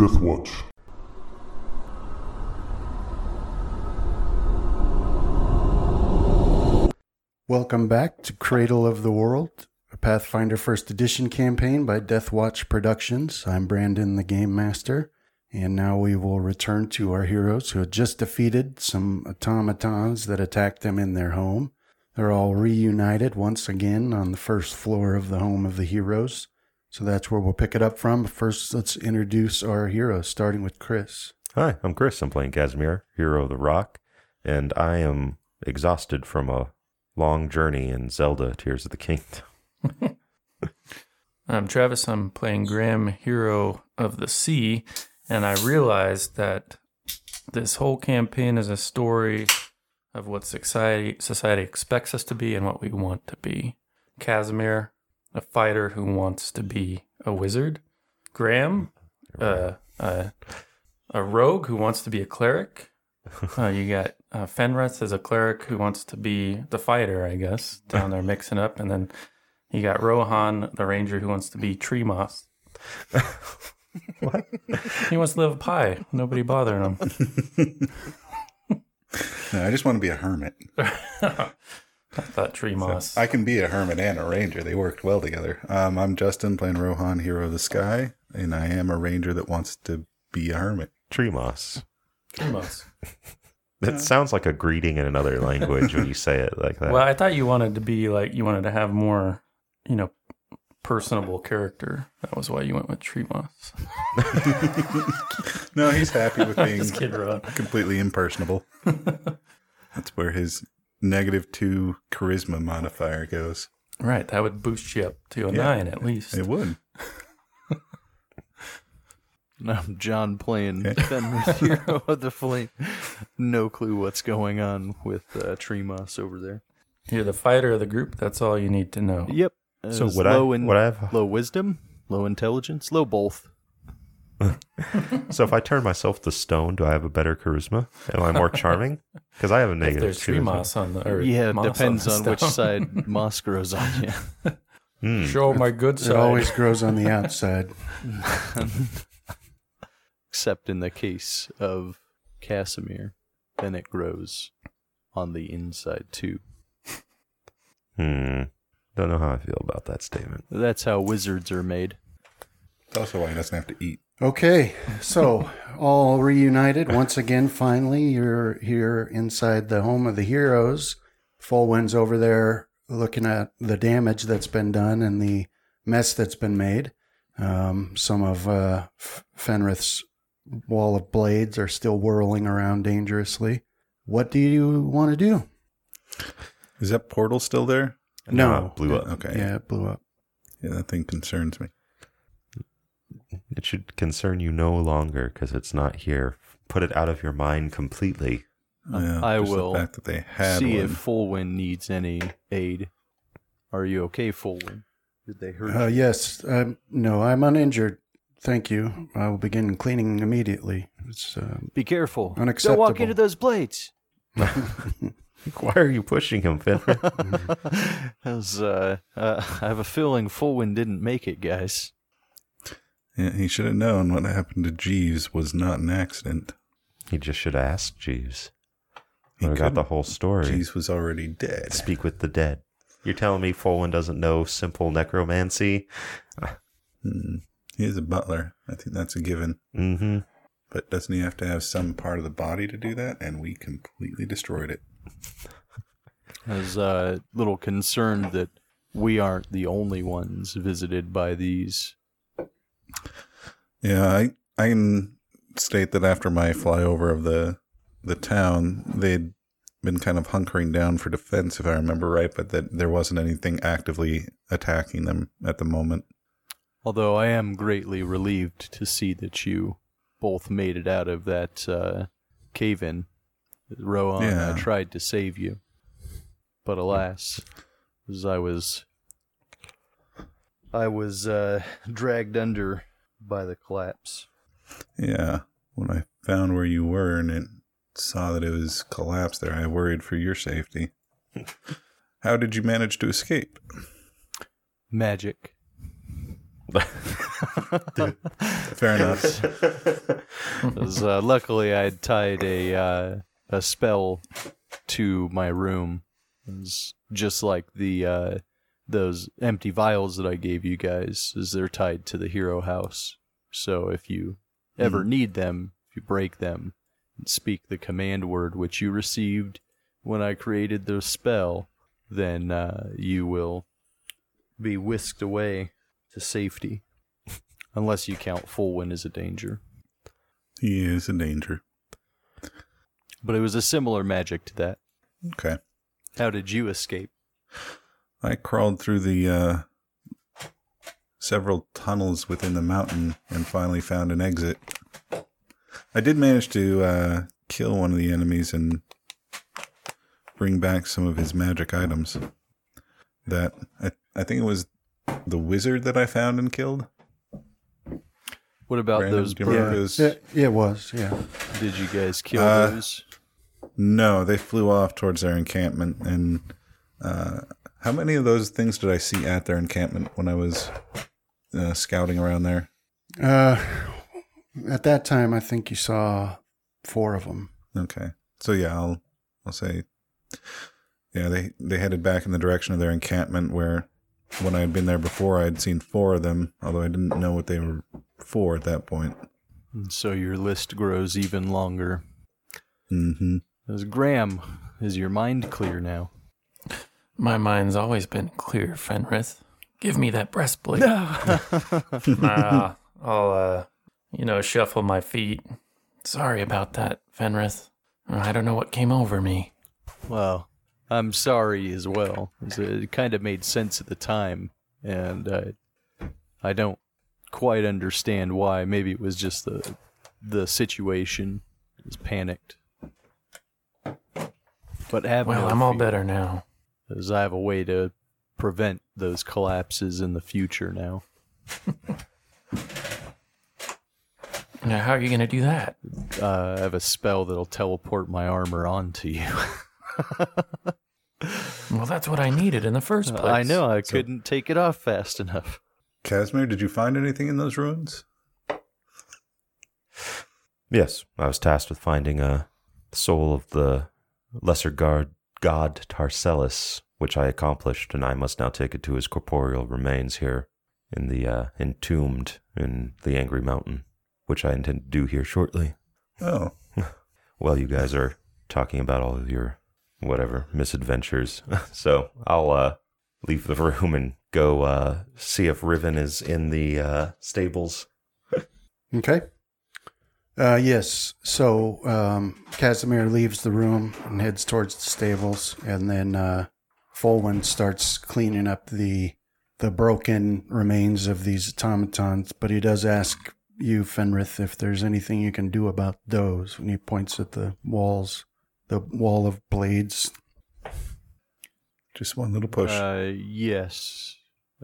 Death Watch. Welcome back to Cradle of the World, a Pathfinder First Edition campaign by Deathwatch Productions. I'm Brandon, the Game Master, and now we will return to our heroes who had just defeated some automatons that attacked them in their home. They're all reunited once again on the first floor of the home of the heroes. So that's where we'll pick it up from. First, let's introduce our heroes, starting with Chris. Hi, I'm Chris. I'm playing Casimir, hero of the rock, and I am exhausted from a long journey in Zelda Tears of the Kingdom. I'm Travis. I'm playing Graham, hero of the sea, and I realized that this whole campaign is a story of what society society expects us to be and what we want to be. Casimir, a fighter who wants to be a wizard. Graham, uh, uh, a rogue who wants to be a cleric. Uh, you got uh, Fenris as a cleric who wants to be the fighter, I guess, down there mixing up, and then you got Rohan, the ranger who wants to be tree moss. What? He wants to live a pie. Nobody bothering him. No, I just want to be a hermit. I thought tree moss. I can be a hermit and a ranger. They worked well together. Um, I'm Justin playing Rohan, Hero of the Sky, and I am a ranger that wants to be a hermit. Tree moss. tree moss. That sounds like a greeting in another language when you say it like that. Well, I thought you wanted to be like you wanted to have more, you know, personable character. That was why you went with tree moss. No, he's happy with being Just kidding, Ron. completely impersonable. That's where his negative two charisma modifier goes. Right, that would boost you up to a Yeah. nine at least. It would. And I'm John playing Okay. Fenris, Hero of the Flame. No clue what's going on with uh, Tree Moss over there. You're the fighter of the group. That's all you need to know. Yep. so Is would I low in, would I have low wisdom, low intelligence, low both. so if I turn myself to stone, do I have a better charisma? Am I more charming? Because I have a If negative there's tree moss on the or yeah, it depends the on, which side moss grows on you. Hmm. Show my good side. It always grows on the outside. Except in the case of Casimir, then it grows on the inside too. Hmm. Don't know how I feel about that statement. That's how wizards are made. It's also why he doesn't have to eat. Okay, so all reunited once again. Finally, you're here inside the home of the heroes. Fullwind's over there looking at the damage that's been done and the mess that's been made. Um, some of uh, F- Fenrith's wall of blades are still whirling around dangerously. What do you want to do? Is that portal still there? No, it blew up. Okay. Yeah, it blew up. Yeah, that thing concerns me. It should concern you no longer because it's not here. Put it out of your mind completely. Yeah, I will The fact that they had See one. if Fullwind needs any aid. Are you okay, Fullwind? Did they hurt Uh, you? yes, um, no, I'm uninjured. Thank you. I will begin cleaning immediately. It's uh, Be careful. Unacceptable. Don't walk into those blades. Why are you pushing him, Finn? As, uh, uh, I have a feeling Fullwind didn't make it, guys. Yeah, he should have known what happened to Jeeves was not an accident. he just should have asked Jeeves. He I got the couldn't. whole story. Jeeves was already dead. Speak with the dead. You're telling me Folwin doesn't know simple necromancy? Hmm. He is a butler. I think that's a given. Mm-hmm. But doesn't he have to have some part of the body to do that? And we completely destroyed it. I was uh, a little concerned that we aren't the only ones visited by these. Yeah, I I can state that after my flyover of the the town, they'd been kind of hunkering down for defense, if I remember right, but that there wasn't anything actively attacking them at the moment. Although I am greatly relieved to see that you both made it out of that uh, cave in. Rohan, Yeah. I tried to save you. But alas, as I was I was uh, dragged under by the collapse. Yeah, when I found where you were and it saw that it was collapsed there, I worried for your safety. How did you manage to escape? Magic. Fair enough. 'Cause, uh, luckily, I had tied a uh, a spell to my room. It was just like the uh, those empty vials that I gave you guys, as they're tied to the hero house. So if you ever need them, if you break them, and speak the command word which you received when I created the spell, then uh, you will be whisked away to safety. Unless you count Fulwin as a danger. He is a danger. But it was a similar magic to that. Okay. How did you escape? I crawled through the uh, several tunnels within the mountain and finally found an exit. I did manage to uh, kill one of the enemies and bring back some of his magic items. That I, I think it was the wizard that I found and killed. What about Brandon, those do birds? those? Yeah, it was. Yeah. Did you guys kill Uh, those? No, they flew off towards their encampment. And uh, how many of those things did I see at their encampment when I was uh, scouting around there? Uh, at that time, I think you saw four of them. Okay. So yeah, I'll I'll say yeah, they they headed back in the direction of their encampment where when I had been there before I had seen four of them, although I didn't know what they were for at that point. And so your list grows even longer. Mm-hmm. As Graham, is your mind clear now? My mind's always been clear, Fenrith. Give me that breastplate. nah, I'll, uh, you know, shuffle my feet. Sorry about that, Fenrith. I don't know what came over me. Well, I'm sorry as well. It kind of made sense at the time, and uh, I don't quite understand why. Maybe it was just the the situation. I was panicked. But have Well, no I'm all fear, better now. 'Cause I have a way to prevent those collapses in the future now. Now, how are you going to do that? Uh, I have a spell that'll teleport my armor onto you. Well, that's what I needed in the first place. I know I couldn't take it off fast enough. Casimir, did you find anything in those ruins? Yes, I was tasked with finding a soul of the lesser guard god Tarcellus, which I accomplished, and I must now take it to his corporeal remains here in the uh, entombed in the Angry Mountain, which I intend to do here shortly. Oh, While you guys are talking about all of your whatever misadventures, so I'll uh, leave the room and go uh, see if Riven is in the uh, stables. Okay. Uh, yes. So um, Casimir leaves the room and heads towards the stables, and then uh, Folwin starts cleaning up the the broken remains of these automatons. But he does ask you, Fenrith, if there's anything you can do about those. And he points at the walls, the wall of blades. just one little push. Uh, yes,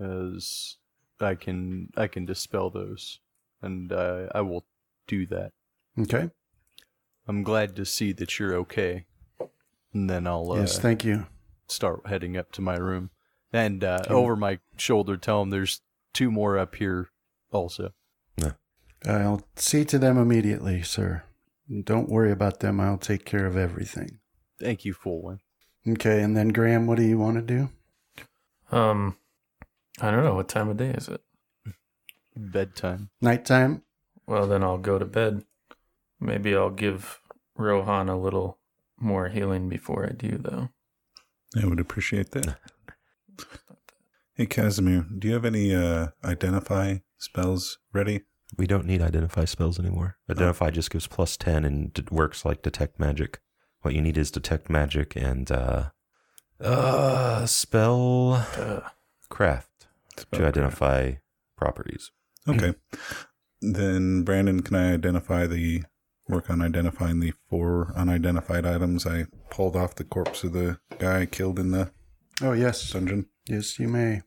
as I can I can dispel those, and uh, I will do that. Okay. I'm glad to see that you're okay, and then I'll uh, yes. Thank you. start heading up to my room, and uh, over my shoulder tell them there's two more up here also. I'll see to them immediately, sir. Don't worry about them. I'll take care of everything. Thank you, Fulwin. Okay, and then Graham, what do you want to do? Um, I don't know. What time of day is it? Bedtime. Nighttime? Well, then I'll go to bed. Maybe I'll give Rohan a little more healing before I do, though. I would appreciate that. Hey, Casimir, do you have any uh, identify spells ready? We don't need identify spells anymore. Identify just gives plus 10 and d- works like detect magic. What you need is detect magic and uh uh spell Uh, craft Spell to identify properties. Okay. Then, Brandon, can I identify the work on identifying the four unidentified items I pulled off the corpse of the guy killed in the Oh, yes. dungeon? Yes, you may.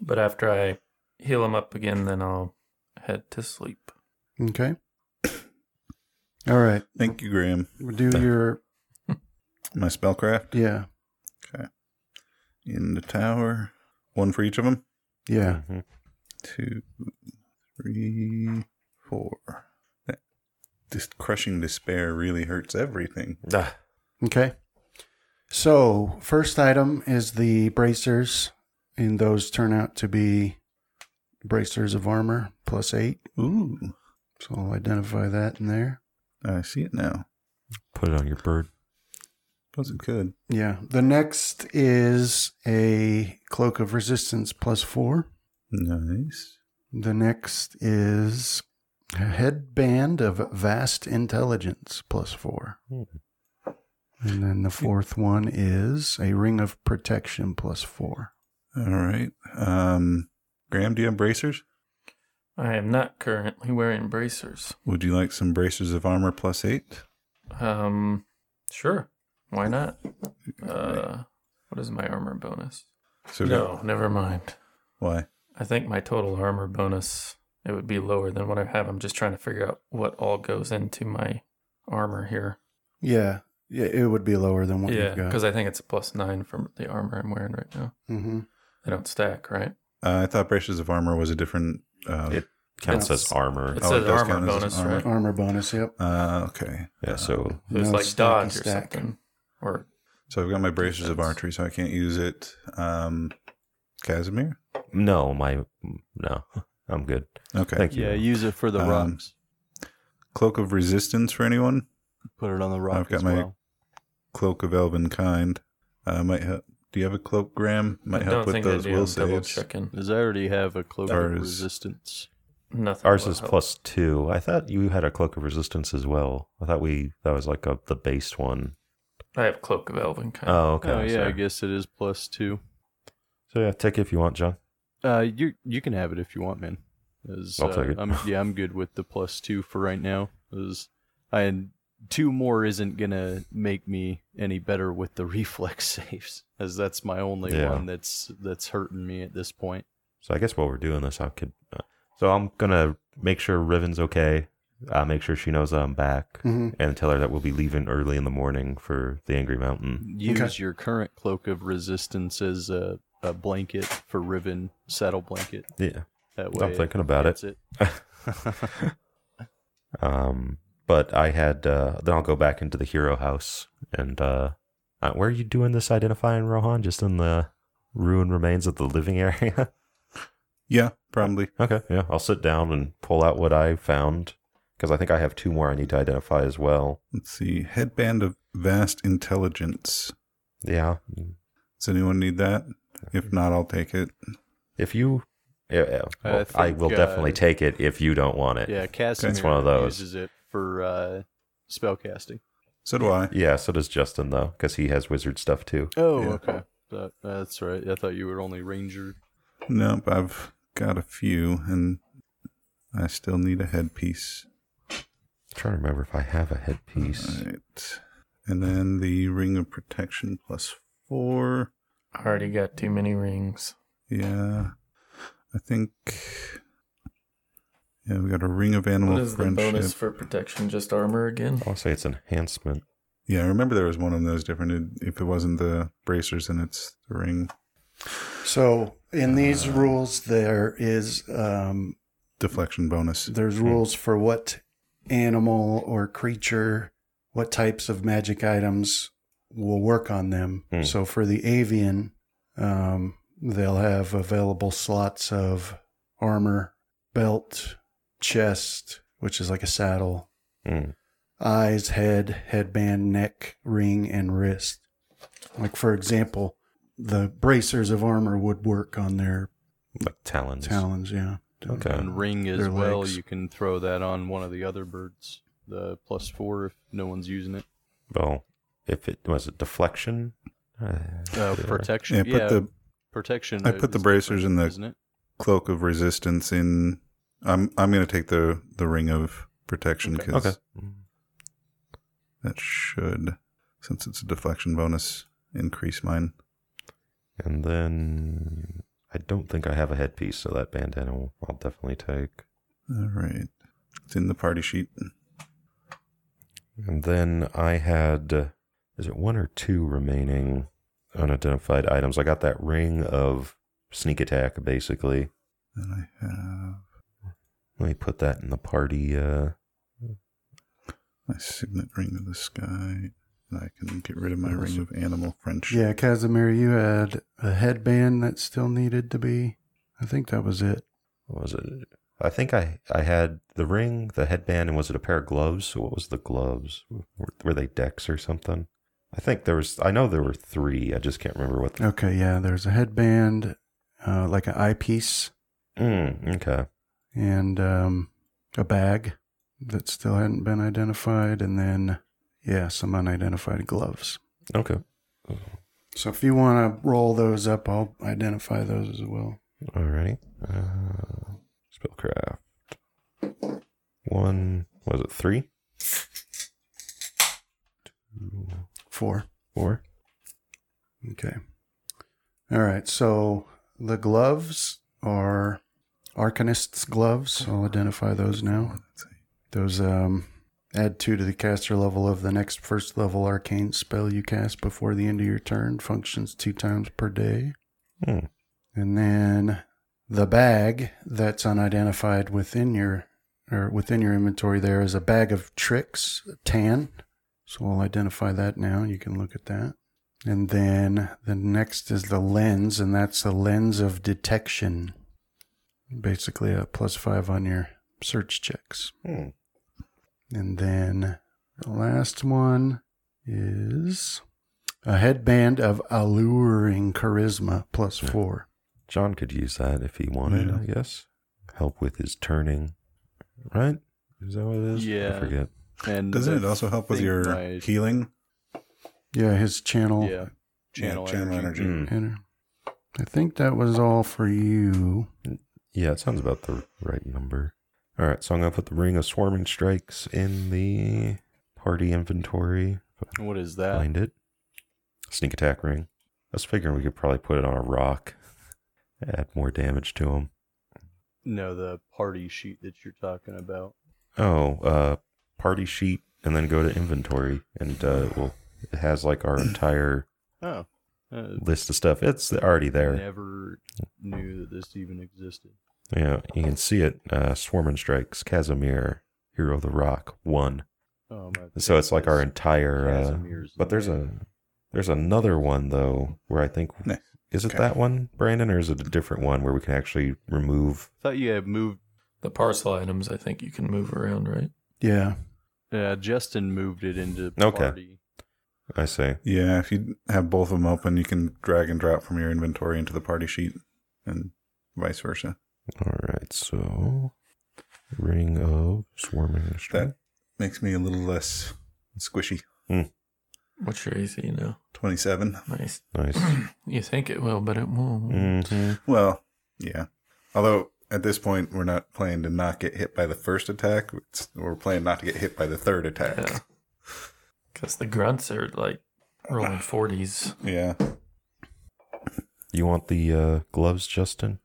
but after I heal him up again, then I'll head to sleep. Okay. All right. Thank you, Graham. Do your, My spellcraft yeah. Okay. In the tower. One for each of them. Yeah. Mhm. Two, three, four. That this crushing despair really hurts everything. Ah, Okay. So, first item is the bracers, and those turn out to be bracers of armor plus eight. Ooh, So, I'll identify that in there. I see it now. put it on your bird. Wasn't good. Yeah. The next is a cloak of resistance plus four. Nice. The next is a headband of vast intelligence plus four. Hmm. And then the fourth one is a ring of protection plus four. All right. Um, Graham, do you have bracers? I am not currently wearing bracers. Would you like some bracers of armor plus eight? Um, sure. Why not? Uh, what is my armor bonus? So we got- No, never mind. why? I think my total armor bonus it would be lower than what I have. I'm just trying to figure out what all goes into my armor here. Yeah. Yeah, it would be lower than what yeah, you've got. because I think it's a plus nine from the armor I'm wearing right now. hmm They don't stack, right? Uh, I thought bracers of armor was a different. Uh, It counts as armor. It Oh, says it does armor count as bonus, armor. right? Armor bonus, yep. uh, okay. Yeah, so It was No like dodge or something. Or So I've got my bracers of archery, so I can't use it. Um, Casimir. No, my no, I'm good. Okay. Thank you. Yeah, use it for the Um, rocs. Cloak of resistance for anyone. Put it on the roc I've got as my- well. Cloak of elven kind. Uh, might help. Do you have a cloak, Graham? Might I help with those I do. will I'm double saves. checking. Because I already have a cloak of Ours- resistance. Nothing. Ours will is help. plus two. I thought you had a cloak of resistance as well. I thought we that was like a, the base one. I have cloak of elven kind. Oh, okay. oh yeah, I sorry. guess it is plus two. So yeah, take it if you want, John. Uh, you you can have it if you want, man. 'Cause, I'll uh, take it. I'm, yeah, I'm good with the plus two for right now. 'Cause I two more isn't gonna make me any better with the reflex saves, as that's my only Yeah. one that's that's hurting me at this point. So I guess while we're doing this, I could. Uh, so I'm gonna make sure Riven's okay. Uh, make sure she knows that I'm back, hmm and tell her that we'll be leaving early in the morning for the Angry Mountain. Use Okay. your current cloak of resistance as a, a blanket for Riven saddle blanket. Yeah, That way, I'm thinking about it. gets Um, but I had uh, then I'll go back into the hero house and uh, uh, where are you doing this identifying, Rohan? Just in the ruin remains of the living area. Yeah, probably. okay, yeah, I'll sit down and pull out what I found because I think I have two more I need to identify as well. Let's see. Headband of vast intelligence. Yeah, Does anyone need that? If not, I'll take it. if you. Yeah, yeah, I well, I, think, will uh, definitely take it if you don't want it. Yeah, Casimir It's one of those. uses it for uh, spell casting. So do I. Yeah, so does Justin though, because he has wizard stuff too. Oh, Yeah. okay. That, that's right. I thought you were only ranger. Nope, I've got a few, and I still need a headpiece. trying to remember if I have a headpiece. Right. And then the ring of protection plus four. I already got too many rings. Yeah. I think. Yeah, we got a ring of animal What is the bonus for protection? Just armor again? I'll say it's enhancement. Yeah, I remember there was one of those different. If it wasn't the bracers, then it's the ring. So, in these rules, there is um, Deflection bonus. there's rules for what animal or creature, what types of magic items will work on them. Hmm. So, for the avian, um, they'll have available slots of armor, belt, chest, which is like a saddle, Mm. eyes, head, headband, neck, ring, and wrist. Like, for example, the bracers of armor would work on their Like talons. talons, yeah. Okay. And ring as Their well. legs. You can throw that on one of the other birds. The plus four if no one's using it. Well, if it was a deflection, uh, Uh, protection. Yeah, Yeah, the protection. I put the bracers different, in the- cloak of resistance in. I'm I'm gonna take the the ring of protection Okay. because okay. that should, since it's a deflection bonus, increase mine. And then I don't think I have a headpiece, so that bandana will, I'll definitely take. All right, it's in the party sheet. And then I had, uh, is it one or two remaining unidentified items? I got that ring of sneak attack, basically. Then I have Let me put that in the party. Uh, my signet ring of the sky. I can get rid of my ring of animal friendship. Yeah, Casimir, you had a headband that still needed to be. I think that was it. what was it? I think I I had the ring, the headband, and was it a pair of gloves? So what was the gloves? Were, were they decks or something? I think there was. I know there were three. I just can't remember what. The, Okay, yeah, there's a headband, uh, like an eyepiece, mm, okay. and um, a bag that still hadn't been identified, and then, yeah, some unidentified gloves. Okay. So if you want to roll those up, I'll identify those as well. All right. Uh, spellcraft. One. Was it three? Two, Four. four. Okay. All right. So the gloves are Arcanist's gloves. I'll identify those now. Those um, add two to the caster level of the next first level arcane spell you cast before the end of your turn. Functions two times per day. Hmm. And then the bag that's unidentified within your or within your inventory there is a bag of tricks, tan. So we'll identify that now. You can look at that. And then the next is the lens, and that's the lens of detection. Basically a plus five on your search checks. Hmm. And then the last one is a headband of alluring charisma plus four. John could use that if he wanted, Yeah. I guess. Help with his turning. Right? Is that what it is? Yeah. I forget. And Doesn't it also help with your my- healing? Yeah, his channel. Yeah. Channel, yeah, channel energy. energy. Mm. I think that was all for you. Yeah, it sounds about the right number. All right, so I'm going to put the Ring of Swarming Strikes in the party inventory. What is that? Find it. Sneak attack ring. I was figuring we could probably put it on a roc, add more damage to him. No, the party sheet that you're talking about. Oh, uh, party sheet, and then go to inventory, and uh, well, it has like our entire Oh. Uh, list of stuff. It's already there. Never knew that this even existed. Yeah, you can see it. Uh, Swarming Strikes, Casimir, Hero of the Rock, one. Oh my. So it's like our goodness. entire. Uh, but there's a there's another one though where I think Nice. is it Okay. that one, Brandon, or is it a different one where we can actually remove? I thought you had moved. The parcel items, I think you can move around, right? Yeah. Uh, Justin moved it into Okay. party. I say, Yeah, if you have both of them open, you can drag and drop from your inventory into the party sheet, and vice versa. all right, so Ring of Swarming Strike. That makes me a little less squishy. What's your AC now? Twenty-seven. Nice. Nice. You think it will, but it won't. hmm Well, yeah. Although at this point we're not playing to not get hit by the first attack. It's, we're playing not to get hit by the third attack. Yeah. Because the grunts are like rolling 40s. Yeah. You want the uh, gloves, Justin?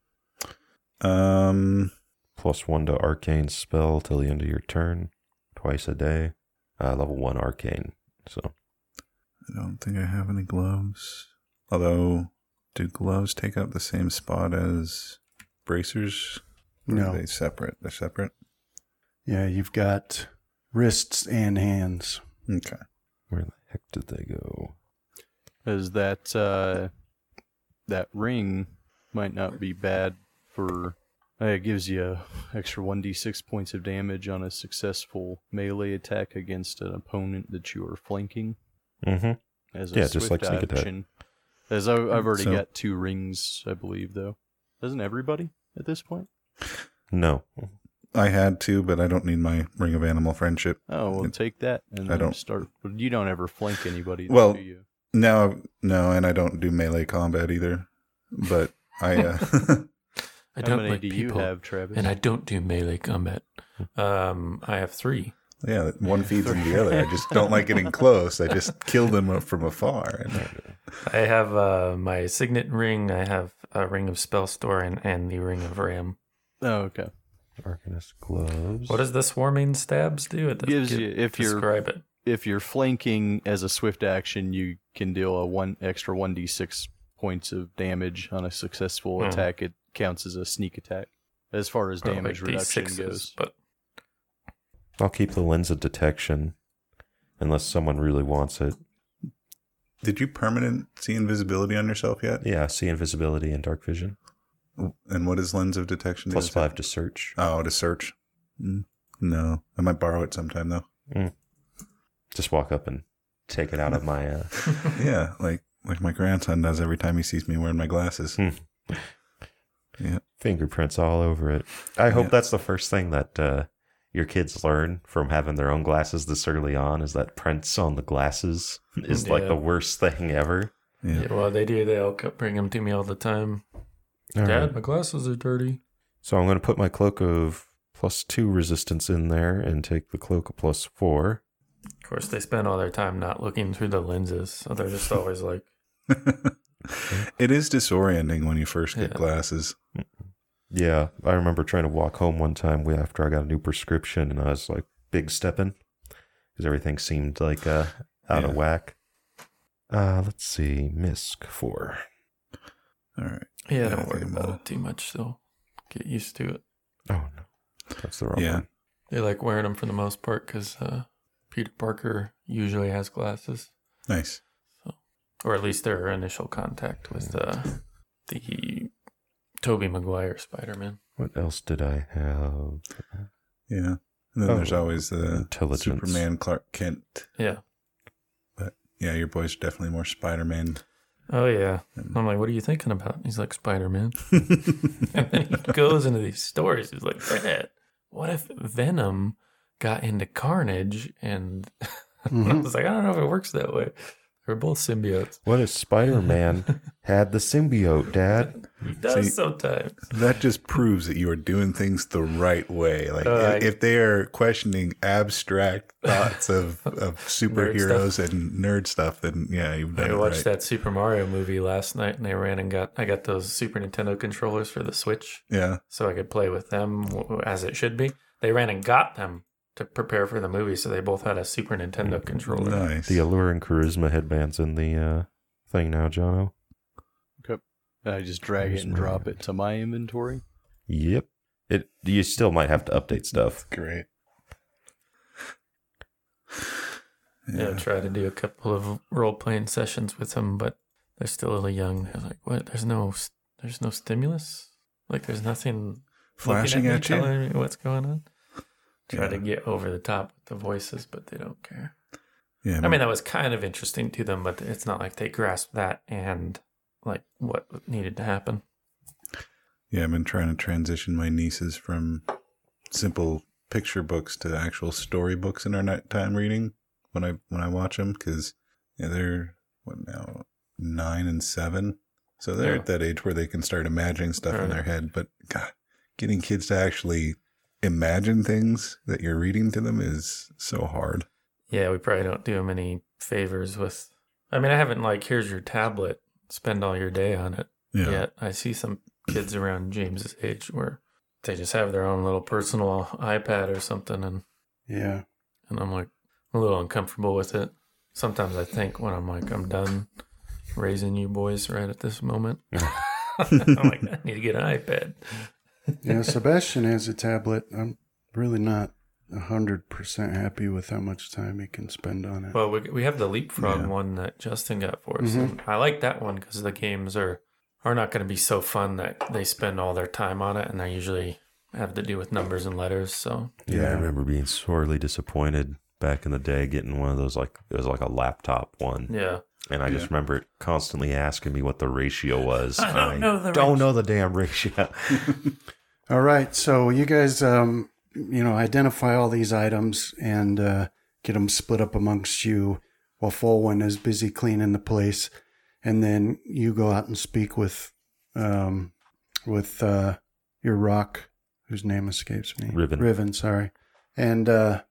Um. Plus one to arcane spell till the end of your turn, twice a day. Uh, level one arcane. So I don't think I have any gloves. Although, do gloves take up the same spot as bracers? Or No. Are they separate? They're separate. Yeah, you've got wrists and hands. Okay. where the heck did they go? Is that uh, that ring might not be bad for. Uh, it gives you extra 1d6 points of damage on a successful melee attack against an opponent that you are flanking. Mm-hmm. As a Yeah, just like sneak attack. action. As I, I've already So- got two rings, I believe, though. Doesn't everybody at this point? No. I had to, but I don't need my ring of animal friendship. Oh, well, It- take that and I don't- start. You don't ever flank anybody, Well, do you? No, no, and I don't do melee combat either. But I, uh, I How don't many like do people, you have, Travis? and I don't do melee combat. Um, I have three. Yeah, one feeds into the other. I just don't like getting close. I just kill them from afar. I have uh, my signet ring. I have a ring of Spellstore and, and the ring of Ram. oh, okay. Arcanist gloves. What does the swarming stabs do? It Gives you if you're describe it. if you're flanking as a swift action, you can deal a one extra one d six points of damage on a successful Hmm. attack. It counts as a sneak attack as far as Or damage like reduction D6s, goes. But I'll keep the lens of detection unless someone really wants it. Did you permanent see invisibility on yourself yet? Yeah, see invisibility and dark vision. And what is lens of detection? Plus Does five to search. Oh, to search. Mm, No, I might borrow it sometime though. Just walk up and take it out of my. Uh, yeah, like like my grandson does every time he sees me wearing my glasses. Hmm. yeah, fingerprints all over it. I hope Yeah. that's the first thing that uh, your kids learn from having their own glasses this early on is that prints on the glasses is like the worst thing ever. yeah. yeah, well, they do. They all co- bring them to me all the time. All Dad, right. my glasses are dirty. So I'm going to put my cloak of plus two resistance in there and take the cloak of plus four. Of course, they spend all their time not looking through the lenses, so they're just always like, it is disorienting when you first get Yeah. glasses. Yeah, I remember trying to walk home one time after I got a new prescription and I was like big stepping because everything seemed like uh, out of whack. Uh, let's see, misc four. All right. yeah, Yeah, don't worry about it too much. They'll get used to it. Oh no, that's the wrong Yeah. one. They like wearing them for the most part because uh, Peter Parker usually has glasses, Nice. So, or at least their initial contact with uh, the Tobey Maguire Spider Man. What else did I have? Yeah. And then Oh, there's always the. Superman Clark Kent. Yeah. But yeah, your boy's definitely more Spider Man. Oh yeah. I'm like, what are you thinking about? He's like Spider Man, and then he goes into these stories. He's like, Dad, what if Venom got into Carnage? And I Mhm. was like, I don't know if it works that way. They're both symbiotes. What if Spider Man had the symbiote, Dad? He does See- sometimes. that just proves that you are doing things the right way. Like Uh, I- if, if they are questioning abstract thoughts of, of superheroes and nerd stuff, then yeah, you've done I it watched right. that Super Mario movie last night, and I ran and got I got those Super Nintendo controllers for the Switch, Yeah. so I could play with them as it should be. They ran and got them to prepare for the movie, so they both had a Super Nintendo controller. Nice. The alluring charisma headbands in the uh, thing now, Jono. Okay. I just drag it and drop it to my inventory. Yep. It. You still might have to update stuff. Great. Yeah, I tried to do a couple of role playing sessions with them, but they're still a little young. They're like, "What? There's no, there's no stimulus. Like, there's nothing Flashing looking at you. telling me what's going on." Try Yeah. to get over the top with the voices, but they don't care. Yeah. I mean, that was kind of interesting to them, but it's not like they grasped that and like what needed to happen. Yeah, I've been trying to transition my nieces from simple picture books to actual story books in our nighttime reading when I when I watch them because yeah, they're what now nine and seven, so they're Yeah. at that age where they can start imagining stuff in their head. But God, getting kids to actually imagine things that you're reading to them is so hard. Yeah, we probably don't do them any favors with. I mean, I haven't like, here's your tablet, spend all your day on it. Yeah, yet. I see some kids around James's age where they just have their own little personal iPad or something, and Yeah. and I'm like a little uncomfortable with it. Sometimes I think when I'm like I'm done raising you boys right at this moment, I'm like I need to get an iPad. Yeah, Sebastian has a tablet. I'm really not hundred percent happy with how much time he can spend on it. Well, we we have the Leapfrog Yeah. one that Justin got for us. Mhm. and I like that one because the games are are not going to be so fun that they spend all their time on it, and they usually have to do with numbers and letters. So Yeah, I remember being sorely disappointed back in the day getting one of those like it was like a laptop one, yeah, and I just remember it constantly asking me what the ratio was. I don't and know the don't ratio. know the damn ratio. All right, so you guys, um, you know, identify all these items and uh, get them split up amongst you, while Folwin is busy cleaning the place, and then you go out and speak with, um, with uh, your roc, whose name escapes me, Riven. Riven, sorry, and uh,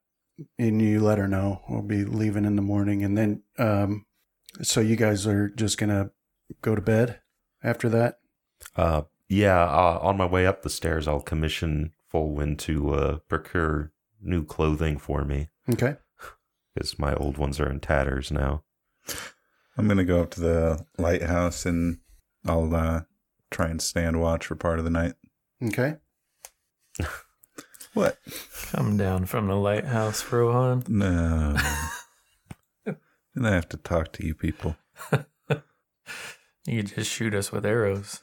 and you let her know we'll be leaving in the morning, and then, um, so you guys are just gonna go to bed after that. Uh, yeah, uh, on my way up the stairs, I'll commission Fullwind to uh, procure new clothing for me Okay. because my old ones are in tatters now. I'm gonna go up to the lighthouse and I'll uh, try and stand watch for part of the night. Okay. What? Come down from the lighthouse, Rohan. No. And I have to talk to you people. You just shoot us with arrows.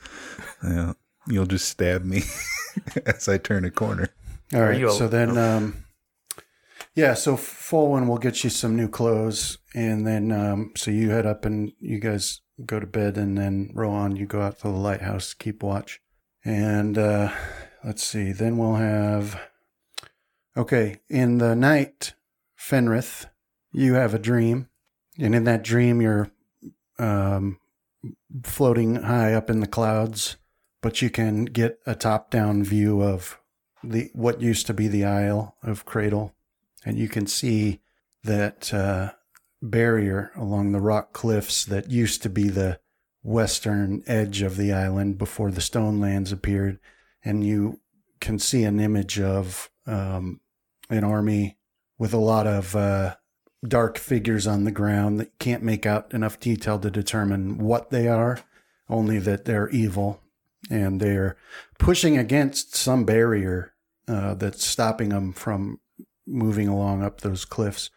Yeah. You'll just stab me as I turn a corner. All right. so then, um, yeah. So Fulwin will get you some new clothes, and then um, so you head up and you guys go to bed, and then Rohan, you go out to the lighthouse, keep watch, and uh, let's see. Then we'll have. Okay, in the night, Fenrith, you have a dream, and in that dream, you're um, floating high up in the clouds, but you can get a top-down view of the what used to be the Isle of Cradle, and you can see that uh, barrier along the rock cliffs that used to be the western edge of the island before the stone lands appeared, and you can see an image of um, an army with a lot of uh, dark figures on the ground that can't make out enough detail to determine what they are, only that they're evil and they're pushing against some barrier uh, that's stopping them from moving along up those cliffs.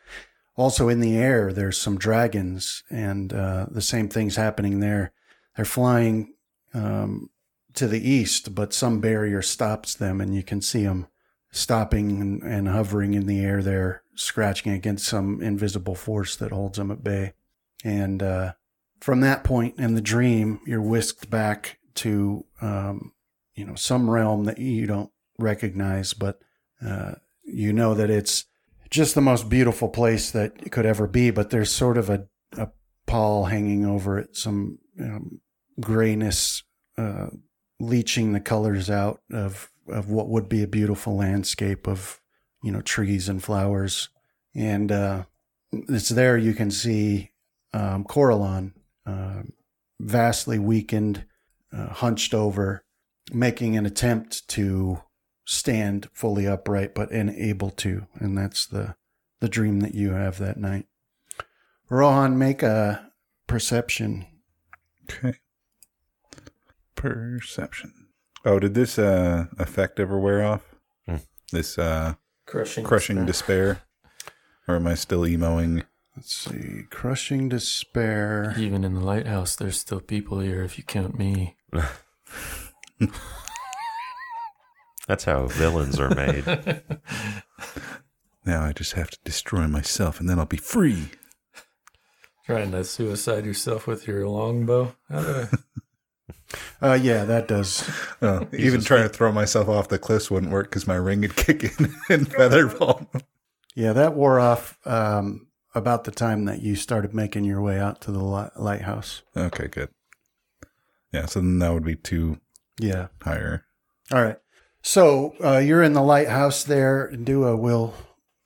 Also, in the air, there's some dragons, and uh, the same thing's happening there. They're flying um, to the east, but some barrier stops them, and you can see them stopping and, and hovering in the air there, scratching against some invisible force that holds them at bay. And uh, from that point in the dream, you're whisked back to um, you know some realm that you don't recognize, but uh, you know that it's just the most beautiful place that it could ever be. But there's sort of a, a pall hanging over it, some um, grayness uh, leaching the colors out of of what would be a beautiful landscape of you know trees and flowers, and uh, it's there you can see um, Coralon, uh, vastly weakened, uh, hunched over, making an attempt to stand fully upright, but unable to, and that's the the dream that you have that night. Rohan, make a perception. Okay. Perception. Oh, did this uh, effect ever wear off? Hmm. This uh, Crushing. crushing despair? Or am I still emoing? Let's see, crushing despair. Even in the lighthouse, there's still people here if you count me. That's how villains are made. Now I just have to destroy myself and then I'll be free. Trying to suicide yourself with your longbow. How do I- Uh, yeah, that does. Oh, even trying to throw myself off the cliffs wouldn't work because my ring would kick in and feather fall. Yeah, that wore off um, about the time that you started making your way out to the li- lighthouse. Okay, good. Yeah, so then that would be two Yeah. higher. All right. So uh, you're in the lighthouse there. Do a will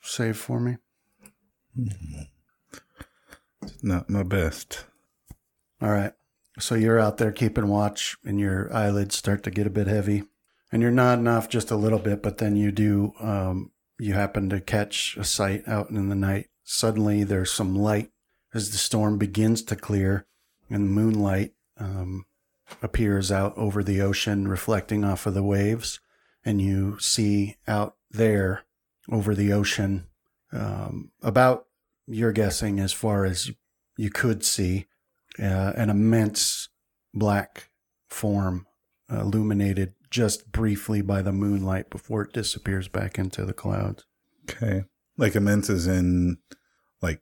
save for me. It's not my best. All right. So you're out there keeping watch, and your eyelids start to get a bit heavy, and you're nodding off just a little bit, but then you do. Um, you happen to catch a sight out in the night. Suddenly, there's some light as the storm begins to clear, and the moonlight um, appears out over the ocean, reflecting off of the waves, and you see out there over the ocean, um, about you're guessing as far as you could see uh, an immense black form uh, illuminated just briefly by the moonlight before it disappears back into the clouds. Okay. Like immense is in like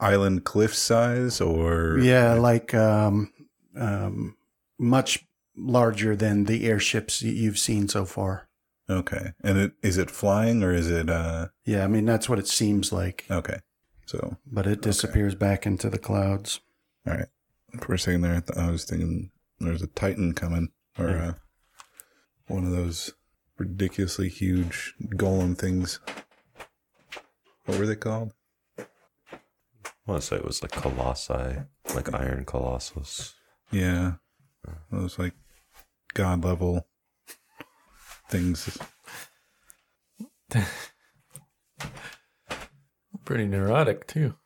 island cliff size or Yeah, like um, um, much larger than the airships you've seen so far. Okay. And it is it flying or is it uh Yeah, I mean that's what it seems like, okay. So but it disappears back into the clouds. all right. For a second there I, was thinking there's a Titan coming or uh one of those ridiculously huge golem things. What were they called? I want to say it was like Colossi, like Iron Colossus. Yeah. Those like god level things. Pretty neurotic too.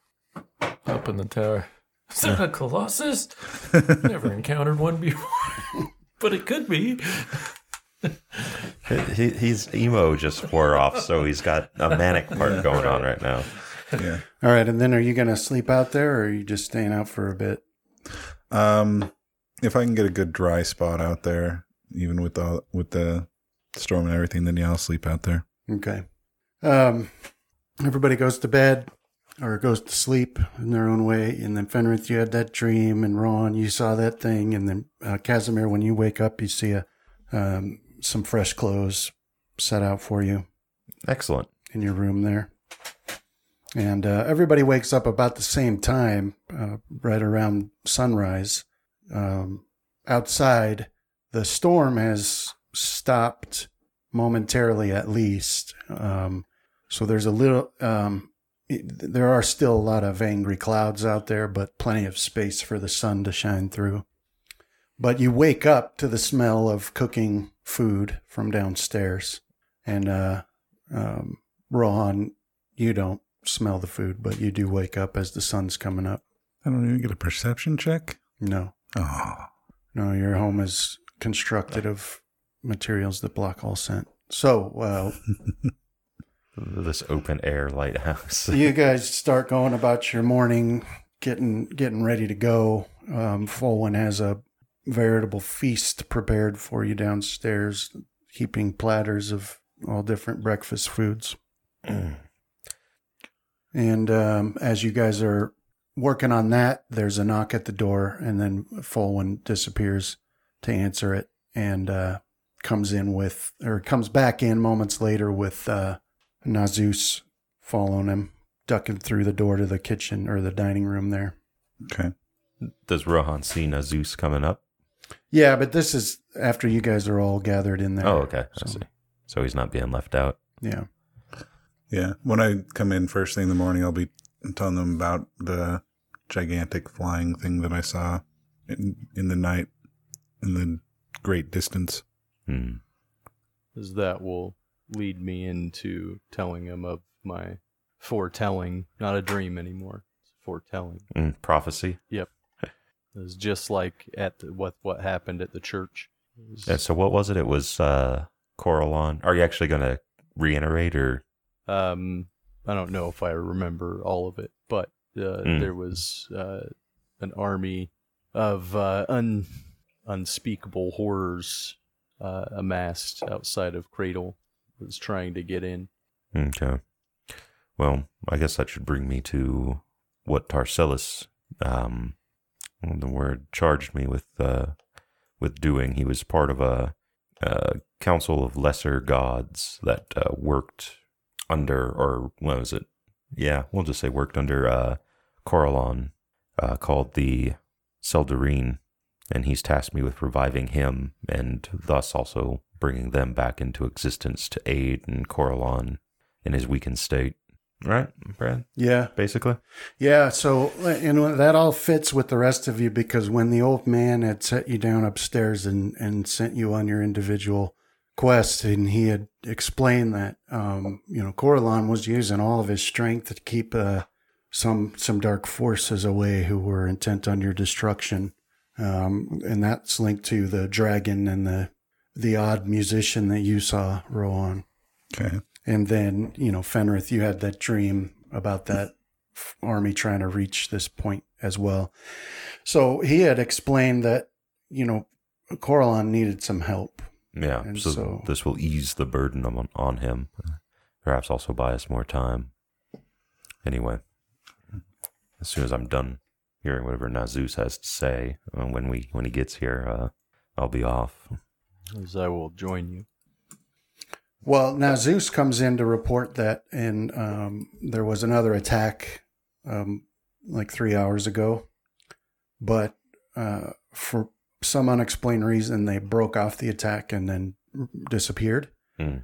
Up in the tower. Is that a colossus? Never encountered one before, but it could be. He, he's emo just wore off, so he's got a manic part going on right now. yeah. All right, and then are you going to sleep out there, or are you just staying out for a bit? Um, if I can get a good dry spot out there, even with the with the storm and everything, then yeah, I'll sleep out there. Okay. Um, everybody goes to bed or goes to sleep in their own way, and then Fenrith, you had that dream, and Rohan, you saw that thing, and then uh, Casimir, when you wake up, you see a um, some fresh clothes set out for you. Excellent. in your room there. And uh, everybody wakes up about the same time, uh, right around sunrise. Um, outside, the storm has stopped momentarily, at least. Um, so there's a little, um, it- there are still a lot of angry clouds out there, but plenty of space for the sun to shine through. But you wake up to the smell of cooking food from downstairs. And uh, um, Rohan, you don't smell the food, but you do wake up as the sun's coming up. I don't even get a perception check. No, Oh, no, your home is constructed of materials that block all scent. So, uh, This open air lighthouse. you guys start going about your morning, getting getting ready to go. Um, has a veritable feast prepared for you downstairs, heaping platters of all different breakfast foods. And um, as you guys are working on that, there's a knock at the door, and then Folwyn disappears to answer it and uh, comes in with, or comes back in moments later with uh, Nazus following him, ducking through the door to the kitchen or the dining room there. okay. Does Rohan see Nazus coming up? Yeah, but this is after you guys are all gathered in there. Oh, okay. I So- see. So he's not being left out. Yeah. Yeah. When I come in first thing in the morning, I'll be telling them about the gigantic flying thing that I saw in, in the night in the great distance. Hmm. As that will lead me into telling him of my foretelling, not a dream anymore. It's foretelling. Mm, prophecy. Yep it was just like at the, what what happened at the church. Was- Yeah, so what was it? It was uh Coralon. Are you actually going to reiterate or? Um, I don't know if I remember all of it, but uh, Mm. there was uh, an army of uh, un unspeakable horrors uh, amassed outside of Cradle. Was trying to get in. Okay. Well, I guess that should bring me to what Tarcellus, um, the word charged me with, uh, with doing. He was part of a, a council of lesser gods that uh, worked under, or what was it? Yeah, we'll just say worked under uh, Coralon, uh, called the Seldarine, and he's tasked me with reviving him and thus also bringing them back into existence to aid and Coralon in his weakened state. Right, Brad? Yeah. Basically? Yeah, so and that all fits with the rest of you because when the old man had set you down upstairs and and sent you on your individual quest, and he had explained that um, you know Coralon was using all of his strength to keep uh, some some dark forces away who were intent on your destruction, um, and that's linked to the dragon and the the odd musician that you saw, Rohan. Okay. And then, you know, Fenrith, you had that dream about that army trying to reach this point as well. So he had explained that, you know, Coralon needed some help. Yeah, And so, so- this will ease the burden on, on him. Perhaps also buy us more time. Anyway, as soon as I'm done hearing whatever Nazus has to say, uh, when we when he gets here, uh, I'll be off. As I will join you. Well, Nazus comes in to report that, and um, there was another attack um, like three hours ago, but uh, for some unexplained reason, they broke off the attack and then disappeared. Hmm.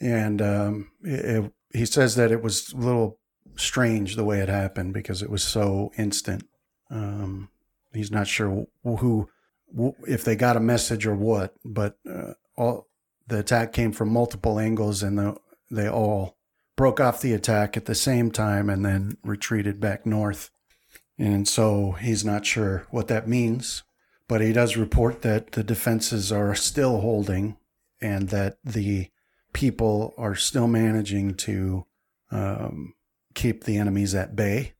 And um, it, it- he says that it was a little strange the way it happened because it was so instant. Um, he's not sure who, who, if they got a message or what, but uh, all the attack came from multiple angles and the, they all broke off the attack at the same time and then retreated back north. And so he's not sure what that means. but he does report that the defenses are still holding and that the people are still managing to um, keep the enemies at bay.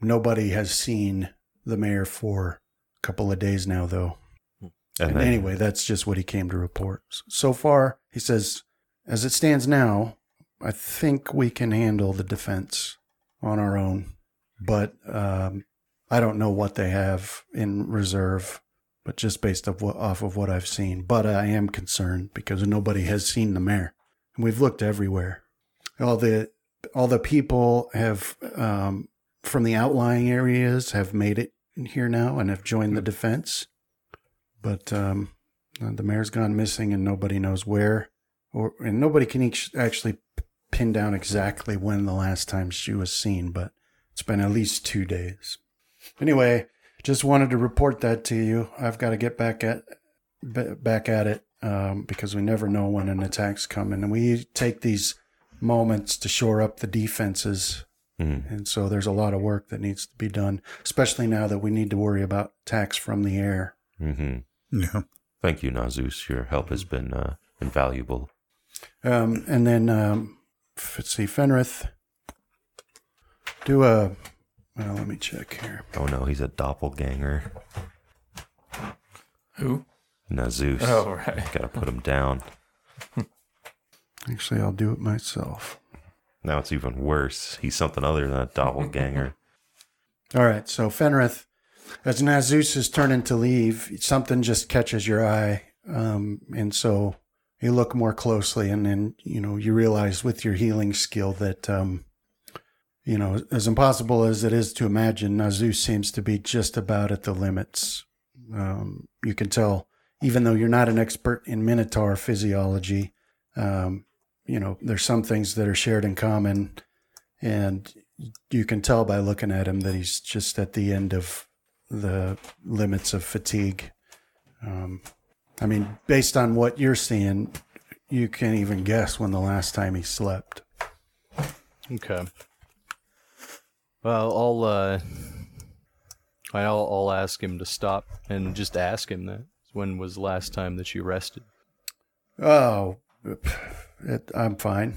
Nobody has seen the mayor for couple of days now, though. And And they- anyway, that's just what he came to report. So far, he says, as it stands now, I think we can handle the defense on our own. But um, I don't know what they have in reserve, but just based off, what, off of what I've seen. But I am concerned because nobody has seen the mayor. And we've looked everywhere. All the all the people have um, from the outlying areas have made it here now and have joined the defense but um, uh, the mayor's gone missing and nobody knows where, or and nobody can each actually pin down exactly when the last time she was seen. But it's been at least two days. Anyway, just wanted to report that to you. I've got to get back at b- back at it um, because we never know when an attack's coming, and we take these moments to shore up the defenses. Mm. And so there's a lot of work that needs to be done, especially now that we need to worry about tax from the air. hmm Yeah. Thank you, Nazus. Your help has been uh, invaluable. Um, and then um, let's see, Fenrith. Do a. Well, let me check here. Oh no, he's a doppelganger. Who? Nazus. Oh, right. Gotta put him down. Actually, I'll do it myself. Now it's even worse. He's something other than a doppelganger. All right, so Fenrith, as Nazus is turning to leave, something just catches your eye, um, and so you look more closely, and then you know you realize with your healing skill that, um, you know, as impossible as it is to imagine, Nazus seems to be just about at the limits. Um, you can tell, even though you're not an expert in Minotaur physiology, um, you know, there's some things that are shared in common, and you can tell by looking at him that he's just at the end of the limits of fatigue. Um, I mean, based on what you're seeing, you can't even guess when the last time he slept. Okay. Well, I'll uh, I'll I'll ask him to stop and just ask him that. When was the last time that you rested? Oh, it, I'm fine.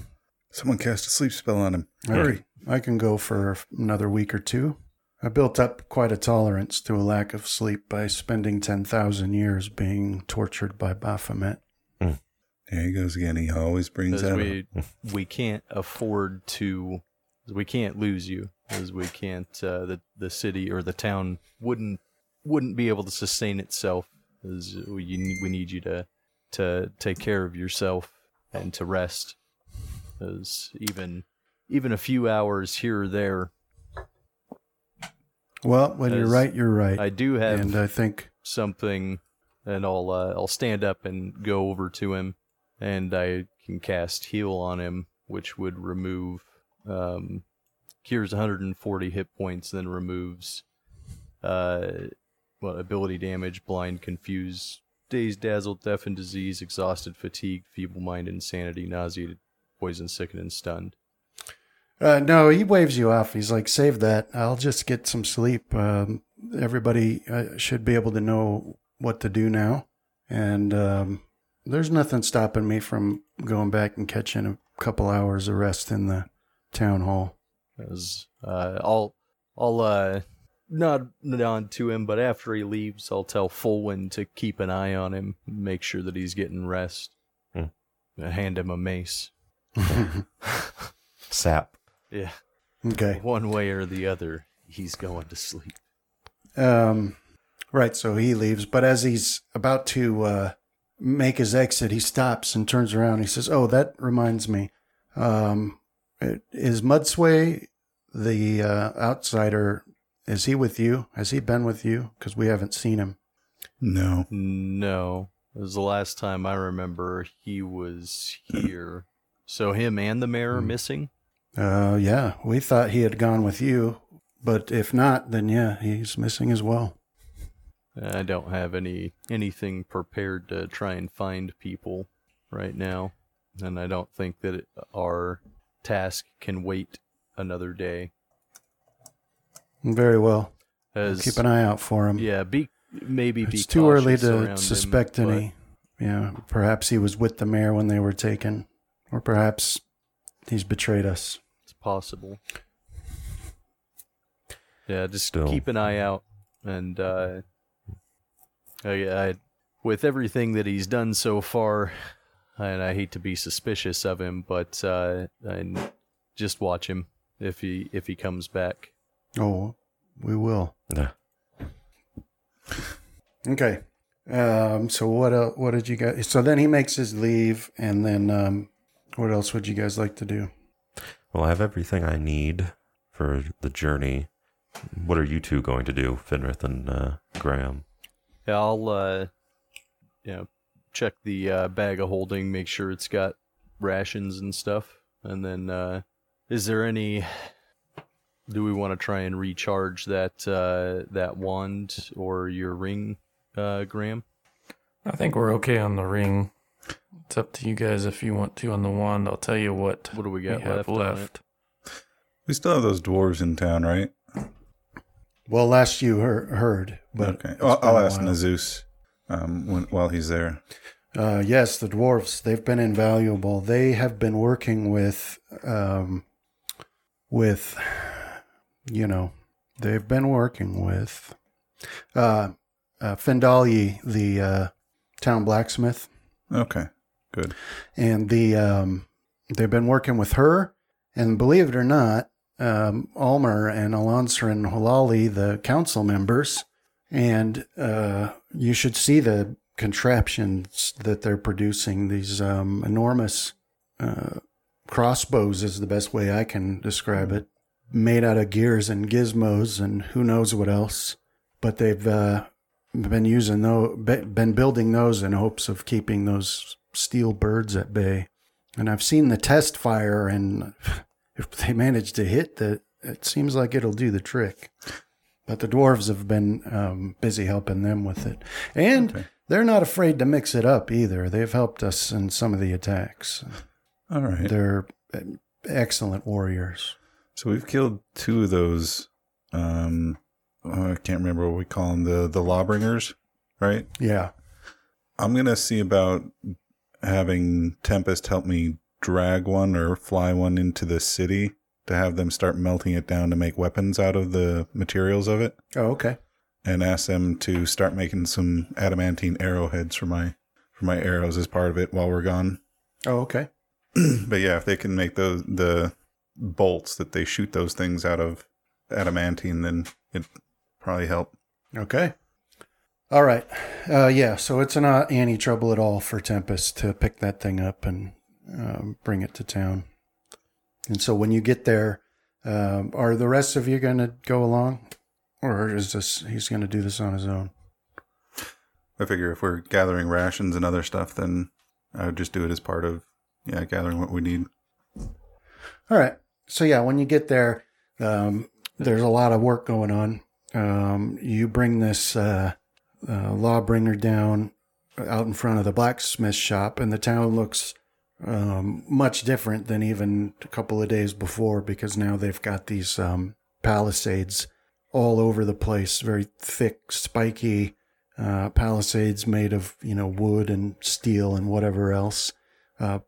Someone cast a sleep spell on him. Hurry. I can go for another week or two. I built up quite a tolerance to a lack of sleep by spending 10,000 years being tortured by Baphomet. There he goes again. He always brings Because out. we we can't afford to, we can't lose you, as we can't. Uh, the the city or the town wouldn't wouldn't be able to sustain itself. As we you, we need you to to take care of yourself and to rest. As even even a few hours here or there, Well, when you're right, you're right. I do have and I think something, and I'll uh, I'll stand up and go over to him, and I can cast heal on him, which would remove um, cures 140 hit points, then removes uh, what ability damage, blind, confuse, dazed, dazzled, deafened, disease, exhausted, fatigued, feeble mind, insanity, nauseated, poison, sickened, and stunned. Uh, no, he waves you off. He's like, "Save that. I'll just get some sleep. Um, everybody uh, should be able to know what to do now, and um, there's nothing stopping me from going back and catching a couple hours of rest in the town hall." As uh, I'll I'll nod nod to him, but after he leaves, I'll tell Fulwin to keep an eye on him, make sure that he's getting rest. Hmm. Hand him a mace. Sap. Yeah, okay. one way or the other, he's going to sleep. Um, right. So he leaves, but as he's about to uh, make his exit, he stops and turns around. He says, "Oh, that reminds me. Um, is Mudsway the uh, outsider? Is he with you? Has he been with you? Because we haven't seen him." no. No, it was the last time I remember he was here. So him and the mayor are missing. Uh, yeah, we thought he had gone with you, but if not, then yeah, he's missing as well. I don't have any anything prepared to try and find people right now, and I don't think that it, our task can wait another day. Very well. As Keep an eye out for him. yeah, be maybe be too early cautious around to him, suspect but any. Yeah, perhaps he was with the mayor when they were taken, or perhaps he's betrayed us. It's possible. Yeah, just Still. keep an eye out, and uh, I, I, with everything that he's done so far, and I hate to be suspicious of him, but uh, I just watch him if he if he comes back. Oh, we will. Yeah. Okay. Um, so what el what did you guys? So then he makes his leave, and then um, what else would you guys like to do? Well, I have everything I need for the journey. What are you two going to do, Fenrith and uh, Graham? Yeah, I'll uh, you know, check the uh, bag of holding, make sure it's got rations and stuff, and then uh, is there any? Do we want to try and recharge that uh, that wand or your ring, uh, Graham? I think we're okay on the ring. It's up to you guys if you want to on the wand. I'll tell you what, What do we we got have left? left. We still have those dwarves in town, right? Well, last you heard, heard but okay. Well, I'll ask while. Nazus um, when, while he's there. Uh, yes, the dwarves, they've been invaluable. They have been working with, um, with, you know, they've been working with, uh, uh, Fendali, the, uh, town blacksmith, Okay, good. and the, um, they've been working with her. And believe it or not, um, Almer and Alonso and Halali, the council members, and uh, you should see the contraptions that they're producing. These um, enormous uh, crossbows is the best way I can describe it, made out of gears and gizmos and who knows what else. But they've uh, been using those, been building those in hopes of keeping those steel birds at bay. And I've seen the test fire, and if they manage to hit that, it seems like it'll do the trick. But the dwarves have been um, busy helping them with it, and Okay. they're not afraid to mix it up either. They've helped us in some of the attacks. All right. They're uh, excellent warriors. So we've killed two of those. Um, oh, I can't remember what we call them. The the lawbringers, right? Yeah. I'm gonna see about having Tempest help me drag one or fly one into the city to have them start melting it down to make weapons out of the materials of it, Oh, okay. and ask them to start making some adamantine arrowheads for my for my arrows as part of it while we're gone. Oh, okay. but yeah, if they can make those the bolts that they shoot those things out of adamantine, then it probably help. Okay. All right. Uh, yeah. So it's not any trouble at all for Tempest to pick that thing up and um, bring it to town. And so when you get there, um, are the rest of you going to go along, or is this he's going to do this on his own? I figure if we're gathering rations and other stuff, then I would just do it as part of yeah gathering what we need. All right. So yeah, when you get there, um, there's a lot of work going on. Um, you bring this uh, uh, lawbringer down out in front of the blacksmith shop, and the town looks um, much different than even a couple of days before because now they've got these um, palisades all over the place, very thick, spiky uh, palisades made of you know wood and steel and whatever else, uh,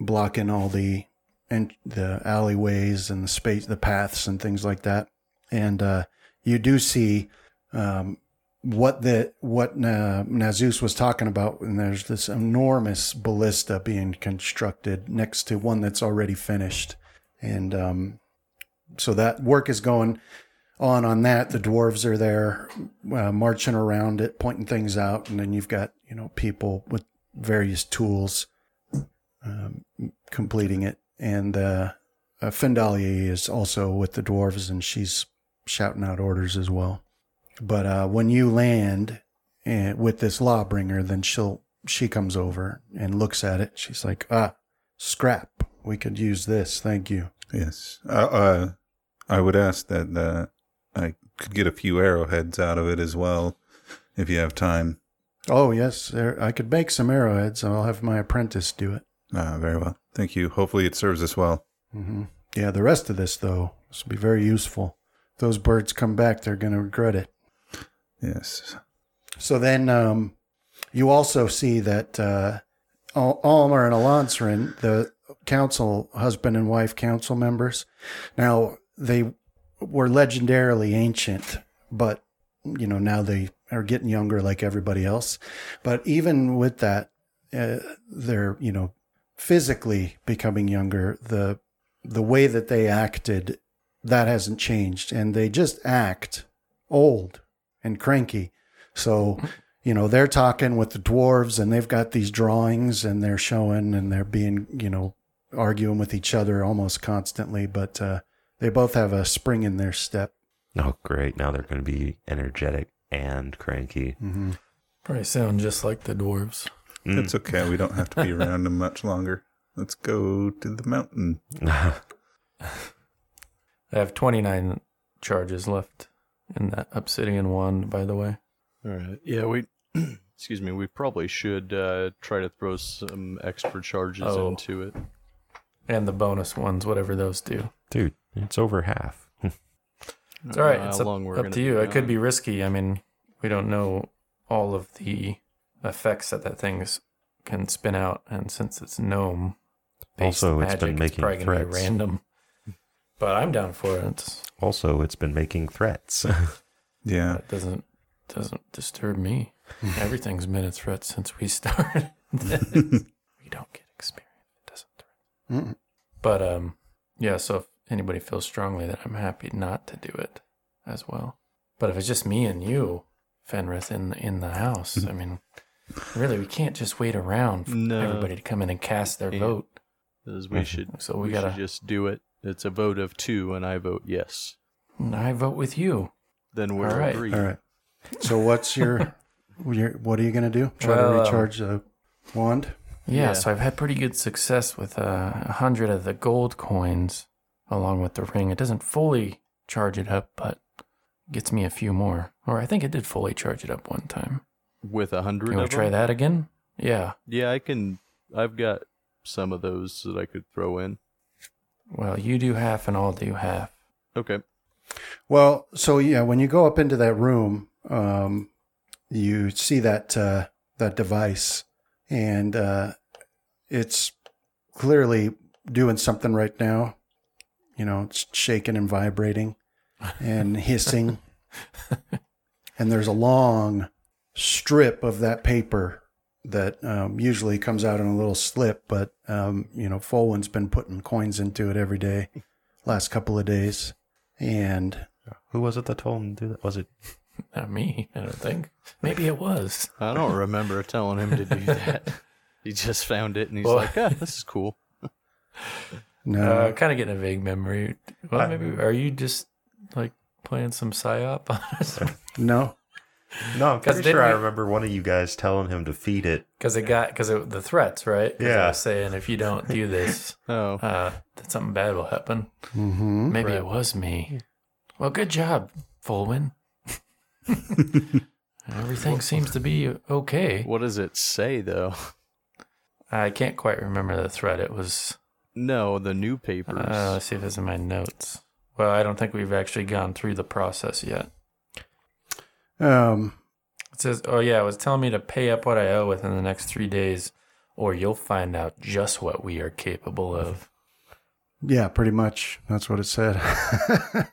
blocking all the and the alleyways and the space, the paths and things like that. And uh, you do see um, what the what uh, Nazus was talking about. And there's this enormous ballista being constructed next to one that's already finished, and um, so that work is going on on that. The dwarves are there uh, marching around it, pointing things out, and then you've got you know people with various tools um, completing it. And uh, uh, Fendalia is also with the dwarves, and she's shouting out orders as well. But uh, when you land uh, with this lawbringer, then she'll she comes over and looks at it. She's like, "Ah, scrap. We could use this. Thank you." Yes, uh, uh, I would ask that uh, I could get a few arrowheads out of it as well, if you have time. Oh yes, there, I could make some arrowheads. I'll have my apprentice do it. Ah, very well. Thank you. Hopefully, it serves us well. hmm Yeah, the rest of this though, this will be very useful. If those birds come back, they're going to regret it. Yes. So then um, you also see that uh, Al- Almer and Alansrin, the council, husband and wife council members, now they were legendarily ancient, but you know now they are getting younger like everybody else. But even with that, uh, they're you know physically becoming younger. The the way that they acted that hasn't changed, and they just act old and cranky. So, you know, they're talking with the dwarves and they've got these drawings and they're showing and they're being, you know, arguing with each other almost constantly, but uh, they both have a spring in their step. Oh, great. Now they're going to be energetic and cranky. Mm-hmm. Probably sound just like the dwarves. Mm. It's okay. We don't have to be around him much longer. Let's go to the mountain. I have 29 charges left in that obsidian wand, by the way. All right. Yeah, we. excuse me. We probably should uh, try to throw some extra charges Oh. into it. And the bonus ones, whatever those do. Dude, it's over half. It's all right. How It's up, long we're up gonna you. be It could be risky. I mean, we don't know all of the effects that that thing can spin out. And since it's gnome, Also, it's magic, been making probably gonna be threats. random. But I'm down for it. Also, it's been making threats. Yeah. that doesn't doesn't disturb me. Everything's been a threat since we started. we don't get experience. It doesn't threaten. Mm. But um, yeah. So if anybody feels strongly that I'm happy not to do it as well. But if it's just me and you, Fenrith, in in the house, I mean, really, we can't just wait around for No. everybody to come in and cast their Yeah. vote. As we should. So we, we gotta. should just do it. It's a vote of two, and I vote yes. I vote with you. Then we're All right. agreed. All right. So what's your, your what are you going to do? Try Well, to um, recharge the wand? Yeah, Yeah. so I've had pretty good success with uh, a hundred of the gold coins along with the ring. It doesn't fully charge it up, but gets me a few more. Or I think it did fully charge it up one time. With a hundred Can we of try them? that again? Yeah. Yeah, I can. I've got some of those that I could throw in. Well, you do half and I'll do half. Okay. Well, so yeah, when you go up into that room, um, you see that uh, that device, and uh, it's clearly doing something right now. You know, it's shaking and vibrating and hissing, and there's a long strip of that paper that um, usually comes out in a little slip, but um, you know, Folwin's been putting coins into it every day, last couple of days, and Who was it that told him to do that? Was it? Not me, I don't think. Maybe it was. I don't remember telling him to do that. He just found it and he's Well- like, "Ah, this is cool." no, Uh, kind of getting a vague memory. Well, I- maybe are you just like playing some psyop on us? no. No, I'm 'Cause pretty sure I remember one of you guys telling him to feed it. Because it got because the threats, right? 'Cause I Yeah. was saying if you don't do this, Oh, uh, that something bad will happen. Mm-hmm. Maybe Right. it was me. Well, good job, Fulwin. Everything seems to be okay. what does it say though? I can't quite remember the threat. It was. No, the new papers. Uh, let's see if it's in my notes. Well, I don't think we've actually gone through the process yet. Um, It says, "Oh yeah, it was telling me to pay up what I owe within the next three days, or you'll find out just what we are capable of." yeah, pretty much. That's what it said.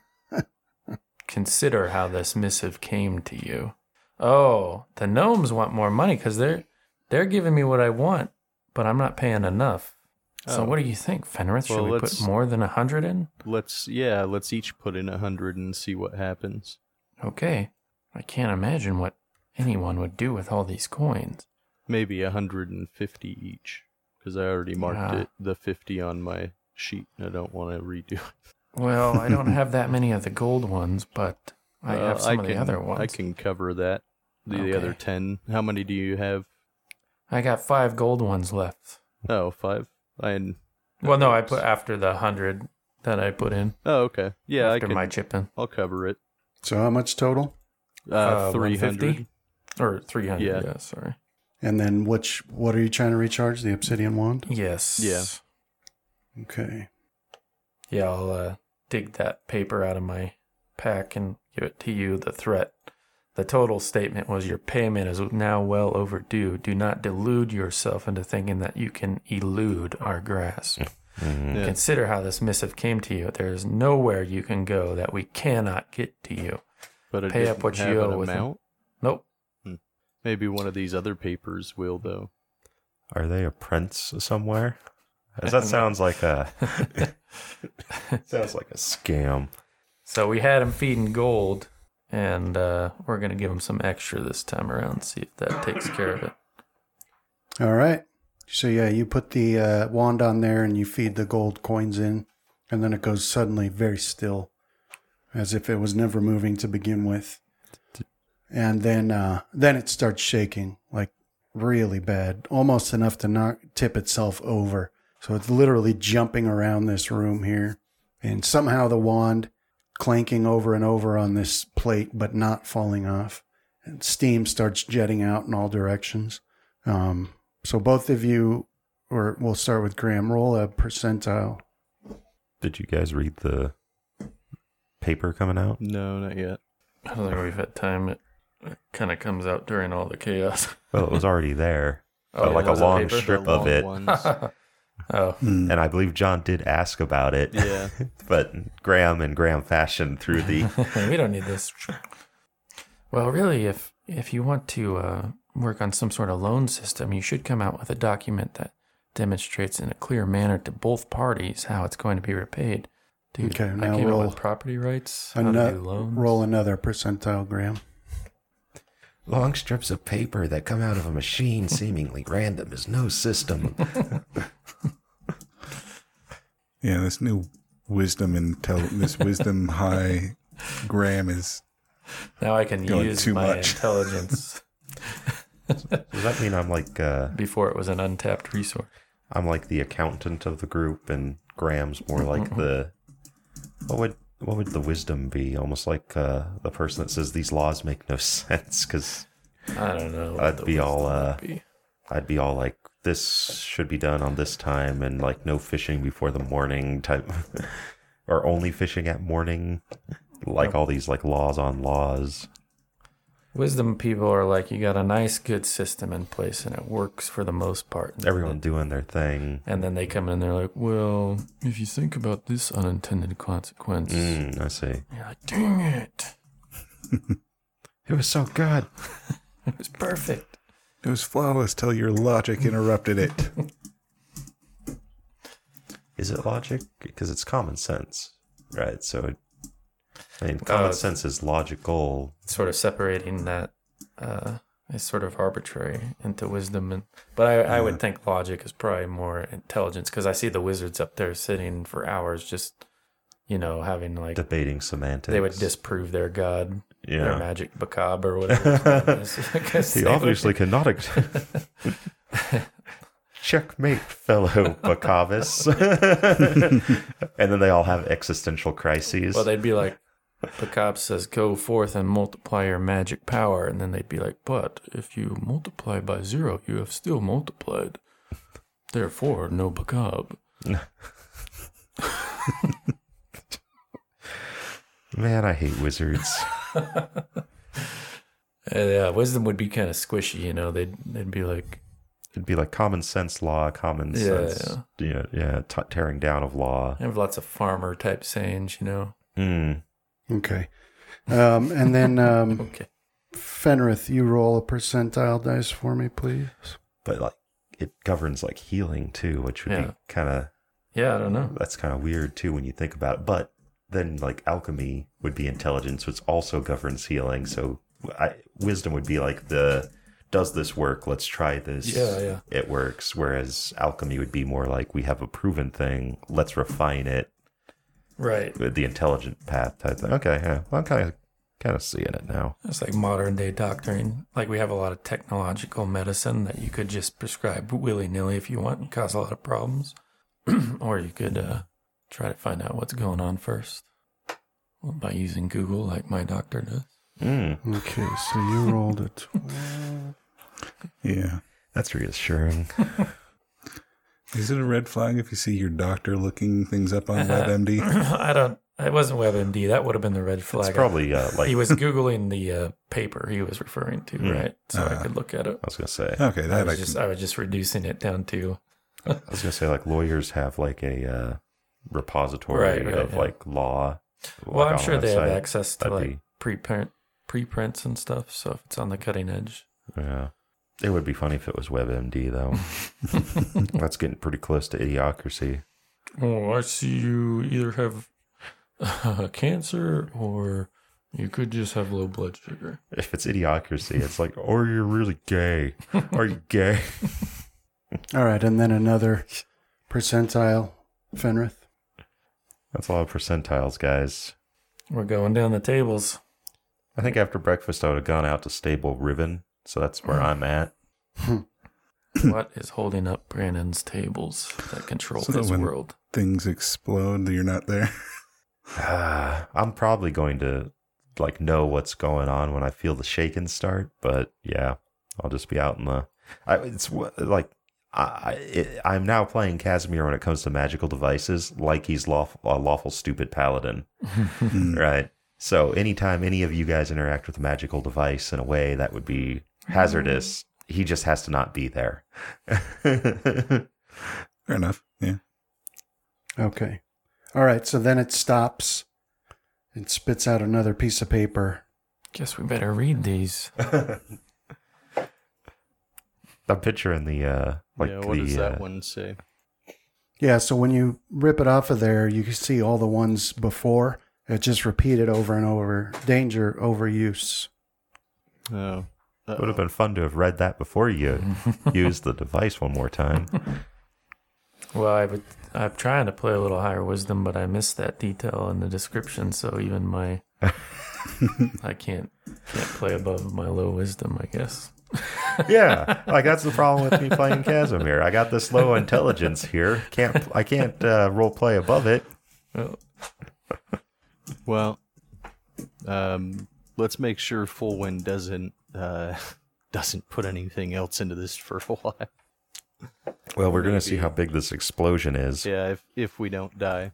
Consider how this missive came to you. Oh, the gnomes want more money because they're they're giving me what I want, but I'm not paying enough. So Oh. what do you think, Fenrith? Should Well, we put more than a hundred in? let's yeah, let's each put in a hundred and see what happens. Okay. I can't imagine what anyone would do with all these coins. Maybe a hundred and fifty each, because I already marked Yeah. it the fifty on my sheet. and I don't want to redo. it. Well, I don't have that many of the gold ones, but I Uh, have some of can, the other ones. I can cover that. The, the other Okay. ten. How many do you have? I got five gold ones left. Oh, five. I. Well, no, I put after the hundred that I put in Oh, okay. Yeah, I after can. my chipping. I'll cover it. so how much total? Uh, Uh, three 150? hundred. or three hundred. Yeah. Yeah. sorry. And then which? What are you trying to recharge? The obsidian wand. Yes. Yeah. Okay. Yeah, I'll uh, dig that paper out of my pack and give it to you. The threat the total statement was your payment is now well overdue. Do not delude yourself into thinking that you can elude our grasp. Mhm. Yeah. Consider how this missive came to you. There is nowhere you can go that we cannot get to you. But it Pay up didn't what you have owe an with it. amount. Nope. Maybe one of these other papers will though. Are they a prince somewhere? 'Cause that sounds like a sounds like a scam. So we had him feeding gold, and uh, we're gonna give him some extra this time around. See if that takes care of it. All right. So yeah, you put the uh, wand on there and you feed the gold coins in, and then it goes suddenly very still, as if it was never moving to begin with. And then uh, then it starts shaking like really bad, almost enough to knock tip itself over. So it's literally jumping around this room here, and somehow the wand clanking over and over on this plate, but not falling off. And steam starts jetting out in all directions. Um, so both of you, or we'll start with Graham, roll a percentile. Did you guys read the paper coming out? No, not yet. I don't think we've had time. It, it kind of comes out during all the chaos. Well, it was already there, Oh, but like a long paper? strip The of it. oh. And I believe John did ask about it, yeah. but Graham and Graham fashion through the we don't need this. Well, really, if if you want to uh, work on some sort of loan system, you should come out with a document that demonstrates in a clear manner to both parties how it's going to be repaid. Dude, Okay, I now came roll- up with property rights, how to Ano- loans. roll another percentile, Graham. long strips of paper that come out of a machine seemingly random is no system. Yeah, this new wisdom intel this wisdom high Graham is Now I can Going use too my much. intelligence Does that mean I'm like uh, before it was an untapped resource. I'm like the accountant of the group, and Graham's more like the what would what would the wisdom be? Almost like uh, the person that says these laws make no sense. Because I don't know. I'd be all, uh, be. I'd be all like, this should be done on this time, and like no fishing before the morning type, or only fishing at morning. Like all these like laws on laws. Wisdom people are like, you got a nice, good system in place, and it works for the most part. Everyone doing their thing. And then they come in, and they're like, well, if you think about this unintended consequence, Mm, I see. you're like, dang it, It was so good. it was perfect. it was flawless till your logic interrupted it. Is it logic? Because it's common sense, right? So, it, I mean, common Uh, sense is logical. Sort of separating that uh, is sort of arbitrary into wisdom. and But I, I would think logic is probably more intelligence because I see the wizards up there sitting for hours just, you know, having like, Debating semantics. they would disprove their god, their magic macabre or whatever. his name is. I guess He they would- obviously cannot. Ex- Checkmate, fellow Bacavis. and then they all have existential crises. Well, they'd be like, Pacab says, go forth and multiply your magic power. And then they'd be like, but if you multiply by zero, you have still multiplied. Therefore, no Pacab. Man, I hate wizards. yeah, wisdom would be kind of squishy, you know. They'd they'd be like, It'd be like common sense law, common Yeah, sense, yeah, yeah, t- tearing down of law. I have lots of farmer type sayings, you know. Mm. Okay. Um, and then um, Okay. Fenrith, you roll a percentile dice for me, please. But like, it governs like healing too, which would Yeah. be kind of Yeah, I don't know. that's kind of weird too when you think about it. But then like alchemy would be intelligence, which also governs healing. So I, wisdom would be like the does this work? Let's try this. Yeah, yeah. It works. Whereas alchemy would be more like we have a proven thing. Let's refine it. Right. with The intelligent path type thing. Okay, yeah. Well, I'm kind of kind of seeing it now. It's like modern day doctoring. Like we have a lot of technological medicine that you could just prescribe willy nilly if you want and cause a lot of problems. or you could uh, try to find out what's going on first by using Google, like my doctor does. Mm, Okay, so you rolled a 12. Yeah. that's reassuring. Is it a red flag if you see your doctor looking things up on WebMD? I don't. It wasn't WebMD. That would have been the red flag. It's probably uh, like he was googling the uh, paper he was referring to, Hmm. right? So I Uh, could look at it. I was gonna say. Okay, that I, was can. just I was just reducing it down to I was gonna say like lawyers have like a uh, repository Right, right, of yeah. like law. well, like, I'm sure a they have access to That'd like be- preprint preprints and stuff. So if it's on the cutting edge, Yeah. It would be funny if it was WebMD though. That's getting pretty close to idiocracy. oh, I see you either have uh, cancer or you could just have low blood sugar. If it's idiocracy, it's like, or you're really gay. Are you gay? All right, and then another percentile, Fenrith. That's a lot of percentiles, guys. We're going down the tables. I think after breakfast I would have gone out to stable Riven, so that's where I'm at. what is holding up Brandon's tables that control So this when- world? things explode. You're not there. Ah, I'm probably going to like know what's going on when I feel the shaking start, but yeah, I'll just be out in the. I, it's like I, it, I'm now playing Casimir when it comes to magical devices, like he's lawful, a lawful stupid paladin, Mm. right? So anytime any of you guys interact with a magical device in a way that would be hazardous, he just has to not be there. Fair enough. Yeah. Okay. All right, so then it stops and spits out another piece of paper. Guess we better read these. I'm picturing the uh, like yeah, what the does that uh, one say? Yeah, so when you rip it off of there, you can see all the ones before. It just repeated over and over. Danger, overuse. Oh, It would have been fun to have read that before you used the device one more time. Well, I would, I'm trying to play a little higher wisdom, but I missed that detail in the description. So even my, I can't can't play above my low wisdom, I guess. yeah, like that's the problem with me playing Casimir. I got this low intelligence here. Can't I can't uh, role play above it. Well, Well, um, let's make sure Full Wind doesn't uh, doesn't put anything else into this for a while. Well, we're gonna see how big this explosion is. Yeah, if if we don't die.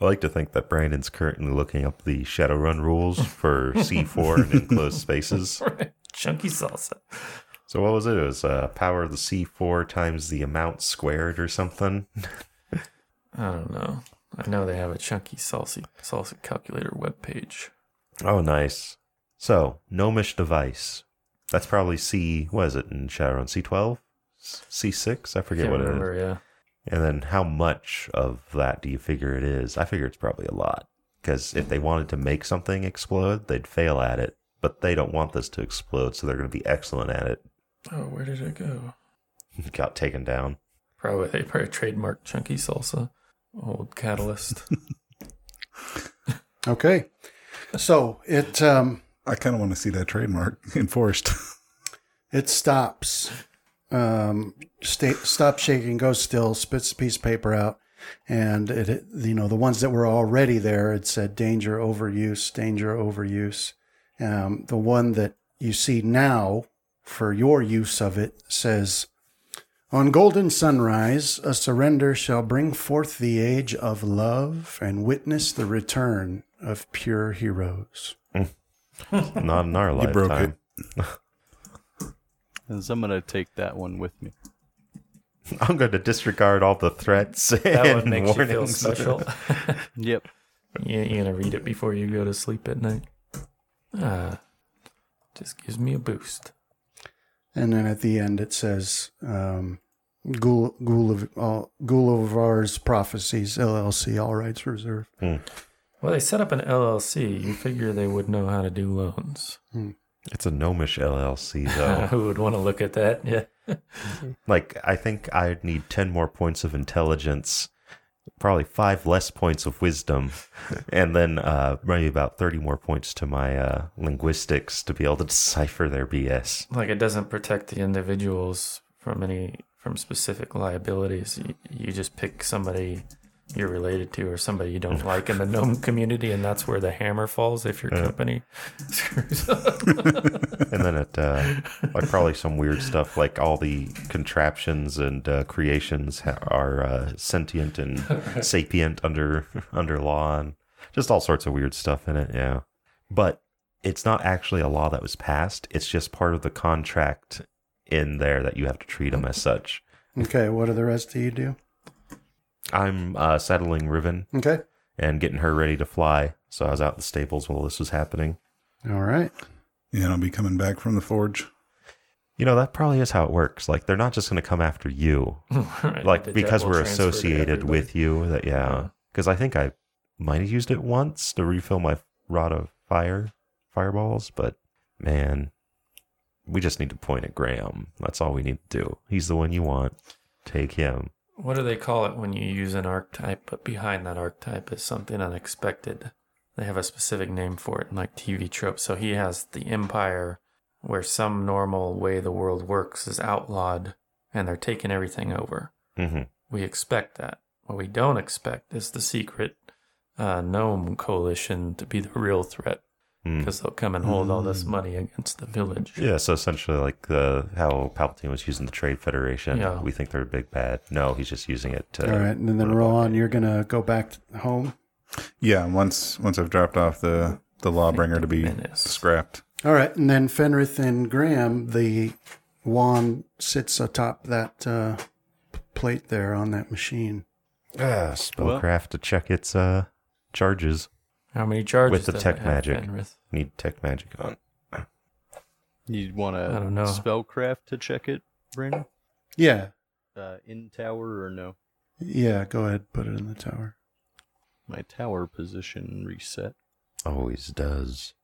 I like to think that Brandon's currently looking up the Shadowrun rules for C4 and enclosed spaces. chunky salsa. So what was it? It was uh, power of the C4 times the amount squared or something. I don't know. I know they have a chunky salsa salsa calculator webpage. Oh, nice. So, gnomish device. That's probably C. What is it in Shadowrun? C12? C6? I forget Can't what it is. remember. Yeah. And then how much of that do you figure it is? I figure it's probably a lot. Because if they wanted to make something explode, they'd fail at it. But they don't want this to explode, so they're going to be excellent at it. Oh, where did it go? Got taken down. Probably they probably trademarked chunky salsa. Old catalyst. Okay. So it um, I kind of want to see that trademark enforced. it stops. Um, stay, stop shaking, goes still, spits a piece of paper out, and it, it you know the ones that were already there. It said danger overuse, danger overuse. Um, the one that you see now for your use of it says. On golden sunrise, a surrender shall bring forth the age of love and witness the return of pure heroes. Not in our You broke lifetime. And so I'm gonna take that one with me. I'm going to disregard all the threats That and one makes you feel special. Yep. you, you gonna read it before you go to sleep at night? Ah, just gives me a boost. And then at the end it says, um, Gul, Gul, uh, Gulavar's Prophecies, LLC, all rights reserved. Well, they set up an LLC. You figure they would know how to do loans. It's a gnomish LLC, though. Who would want to look at that? Yeah. like, I think I'd need 10 more points of intelligence, probably five less points of wisdom, and then uh, maybe about 30 more points to my uh, linguistics to be able to decipher their BS. Like it doesn't protect the individuals from any from specific liabilities. You, you just pick somebody you're related to or somebody you don't like in the gnome community, and that's where the hammer falls if your company screws up. And then it, uh, like, probably some weird stuff, like all the contraptions and uh, creations ha- are uh, sentient and sapient under under law, and just all sorts of weird stuff in it. Yeah, but it's not actually a law that was passed. It's just part of the contract in there that you have to treat them as such. Okay, what do the rest of you do? I'm uh, settling Riven Okay. and getting her ready to fly. So I was out in the stables while this was happening. All right. Yeah, and I'll be coming back from the forge. You know, that probably is how it works. Like, they're not just going to come after you. Right, Like, the because we're associated with you. That Yeah. Because I think I might have used it once to refill my rod of fire, fireballs. But man, we just need to point at Graham. That's all we need to do. He's the one you want. Take him. What do they call it when you use an archetype, but behind that archetype is something unexpected? They have a specific name for it in like TV tropes. So he has the Empire, where some normal way the world works is outlawed, and they're taking everything over. hmm We expect that. What we don't expect is the secret uh, gnome coalition to be the real threat, Mm. because they'll come and hold all this Mm. money against the village. Yeah, so essentially, like the how Palpatine was using the Trade Federation. Yeah. We think they're a big bad. No, he's just using it to. All right. And then Rohan, you're going to go back home. Yeah, once once I've dropped off the the lawbringer to be Menace. scrapped. All right. And then Fenrith and Graham, the wand sits atop that uh, plate there on that machine. Ah, spellcraft to check its uh charges. How many charges With the does tech it have, magic. Fenrith? Need tech magic on. You'd want I don't know. to spellcraft to check it, Brandon? Yeah. Uh, in tower or no? Yeah. Go ahead. Put it in the tower. My tower position reset. Always does.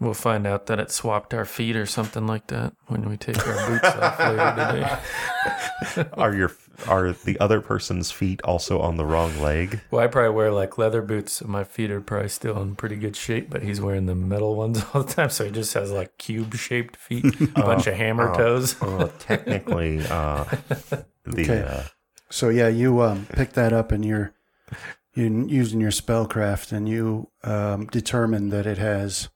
We'll find out that it swapped our feet or something like that when we take our boots off later today. are your are the other person's feet also on the wrong leg? Well, I probably wear like leather boots, so my feet are probably still in pretty good shape. But he's wearing the metal ones all the time, so he just has like cube-shaped feet, a bunch of hammer oh. toes. Uh, technically, uh, the Okay. uh, So yeah, you um, pick that up and you're you using your spellcraft, and you um, determine that it has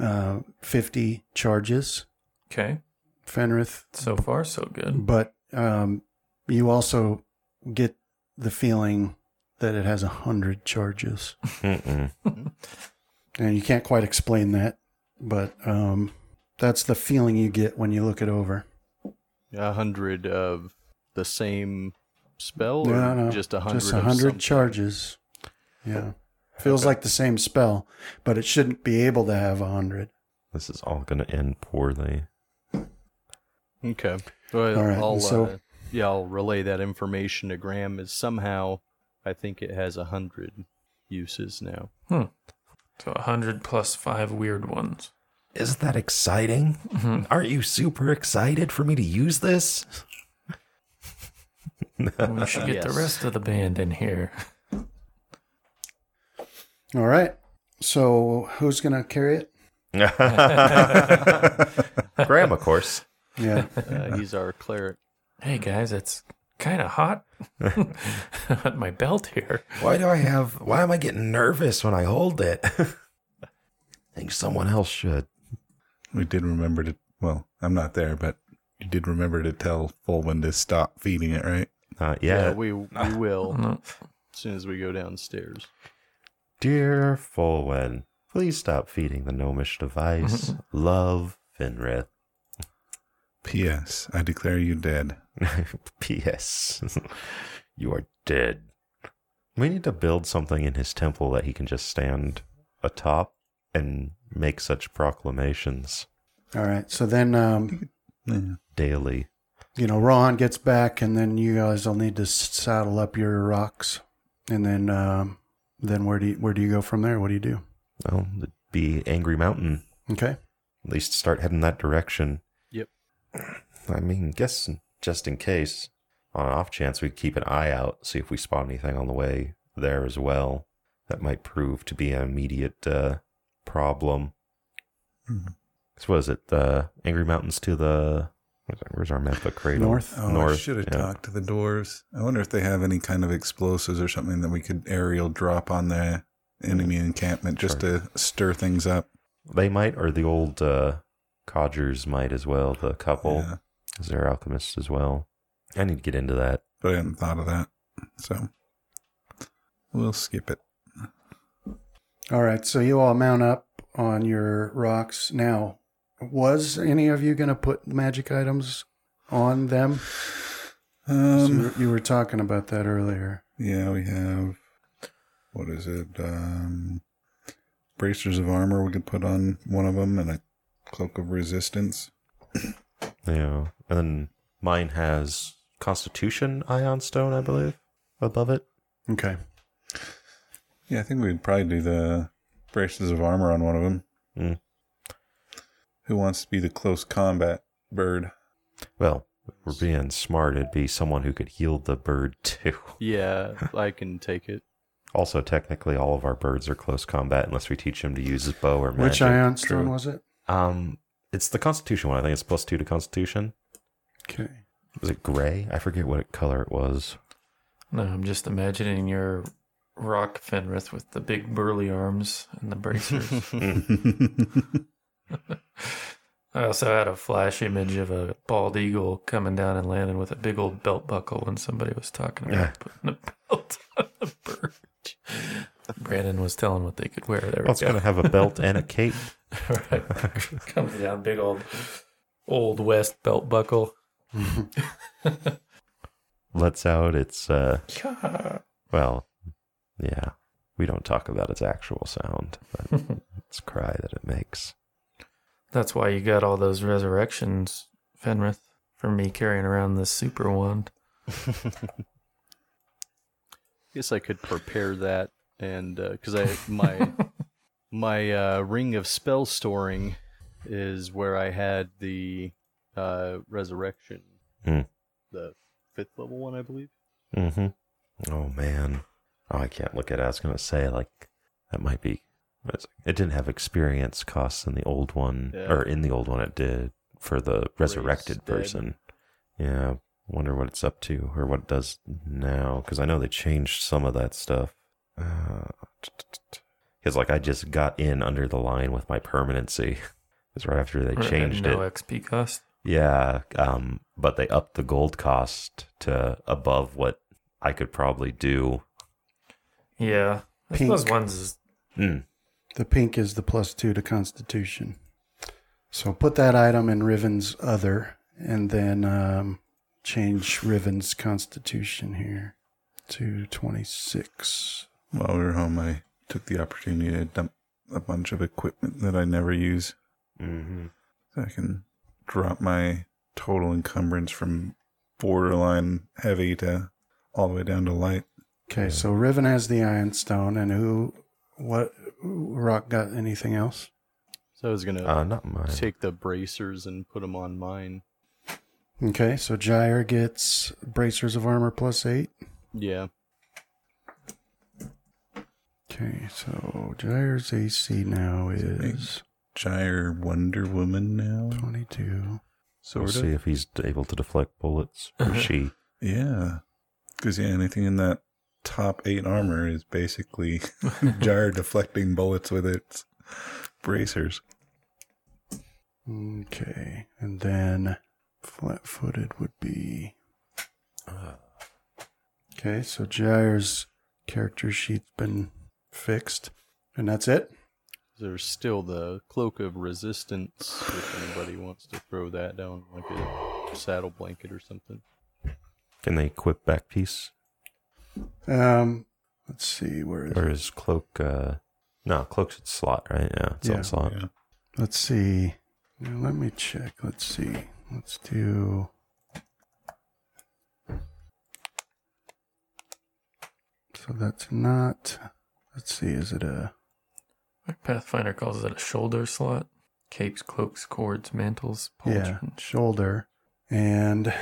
uh, 50 charges. Okay, Fenrith so far so good. but um, you also get the feeling that it has a hundred charges, and you can't quite explain that, but um, that's the feeling you get when you look it over. A hundred of the same spell, or No, no, just a hundred. Just a hundred charges. Yeah, feels like the same spell, but it shouldn't be able to have a hundred. this is all going to end poorly. Okay. Well, All right, I'll, so- uh, yeah, I'll relay that information to Graham. Is somehow, I think it has a hundred uses now. So a hundred plus five weird ones. Isn't that exciting? Mhm. Aren't you super excited for me to use this? We should get the rest of the band in here. All right, so who's gonna carry it? Graham, of course. Yeah, Uh, he's our cleric. Hey guys, it's kind of hot at my belt here. Why do I have? Why am I getting nervous when I hold it? I think someone else should. We did remember to. Well, I'm not there, but you did remember to tell Fulwin to stop feeding it, right? Not Yeah, yet. we we will as soon as we go downstairs. Dear Fulwen, please stop feeding the gnomish device. Love, Fenrith. P.S. I declare you dead. P.S. you are dead. We need to build something in his temple that he can just stand atop and make such proclamations all right. So then, um, Yeah. daily. you know, Ron gets back, and then you guys will need to saddle up your rocs, and then, um, then where do you, where do you go from there? What do you do? Well, it'd be Angry Mountain. Okay. At least start heading that direction. Yep. I mean, guess just in case, on an off chance, we keep an eye out, see if we spot anything on the way there as well. That might prove to be an immediate uh, problem. Mhm. So, what is it? The Angry Mountains to the. Where's, where's our map? Cradle? North. Oh, I North. should have yeah. talked to the dwarves. I wonder if they have any kind of explosives or something that we could aerial drop on the enemy encampment just to stir things up. They might, or the old uh, codgers might as well. The couple, Yeah, because they're alchemists as well. I need to get into that. but I hadn't thought of that. So we'll skip it. All right, so you all mount up on your rocs. Now, was any of you going to put magic items on them? Um, so you were talking about that earlier. yeah, we have what is it? Um, bracers of armor. We could put on one of them, and a cloak of resistance. Yeah. And then mine has Constitution Ion Stone, I believe, above it. Okay. Yeah, I think we'd probably do the bracers of armor on one of them. Mm. Who wants to be the close combat bird? Well, if we're being smart. It'd be someone who could heal the bird too. Yeah, I can take it. Also, technically, all of our birds are close combat unless we teach them to use his bow or magic. Which ion stone was it? Um, it's the Constitution one. I think it's plus two to Constitution. Okay. Was it gray? I forget what color it was. No, I'm just imagining your roc Fenrith with the big burly arms and the bracers. I also had a flash image of a bald eagle coming down and landing with a big old belt buckle when somebody was talking about Yeah. putting a belt on a bird. Brandon was telling what they could wear. There it's going to have a belt and a cape. right. Comes down, big old old west belt buckle. Lets out its, uh, well, yeah. We don't talk about its actual sound, but its cry that it makes. That's why you got all those resurrections, Fenrith, for me carrying around this super wand. Guess I could prepare that, and because I my my uh, ring of spell storing is where I had the uh, resurrection, Hmm. the fifth level one, I believe. Mm-hmm. Oh man. Oh, I can't look at it. I was gonna say like that might be. It's- It didn't have experience costs in the old one, Yeah. or in the old one it did for the resurrected dead. person. Yeah, wonder what it's up to or what it does now because I know they changed some of that stuff. Because like I just got in under the line with my permanency. It's right after they Right, changed no it. XP cost. Yeah, um, but they upped the gold cost to above what I could probably do. Yeah. I Pink. suppose one's is Mm. The pink is the plus two to Constitution. So put that item in Riven's other, and then um, change Riven's Constitution here to 26. While we were home, I took the opportunity to dump a bunch of equipment that I never use. Mm-hmm. So I can drop my total encumbrance from borderline heavy to all the way down to light. Okay, so Riven has the Iron Stone, and who, what, Roc got anything else? So I was gonna Uh, not mine. take the bracers and put them on mine. Okay, so Gyre gets bracers of armor plus eight. Yeah, Okay, so Gyre's AC now is Gyre Wonder Woman now, 22. We'll sort of. see if he's able to deflect bullets or she. Yeah, because yeah, anything in that top eight armor is basically Gyre deflecting bullets with its bracers. Okay, and then flat footed would be. Okay, so Gyre's character sheet's been fixed. And that's it? there's still the cloak of resistance. If anybody wants to throw that down like a saddle blanket or something. Can they equip back piece Um, let's see, where is or it? is cloak? Uh, no, cloak's its slot, right? Yeah, it's Yeah. on slot. Yeah. Let's see. Now, let me check. Let's see. Let's do. So that's not. Let's see. Is it a. Pathfinder calls it a shoulder slot. Capes, cloaks, cords, mantles, Yeah, shoulder. And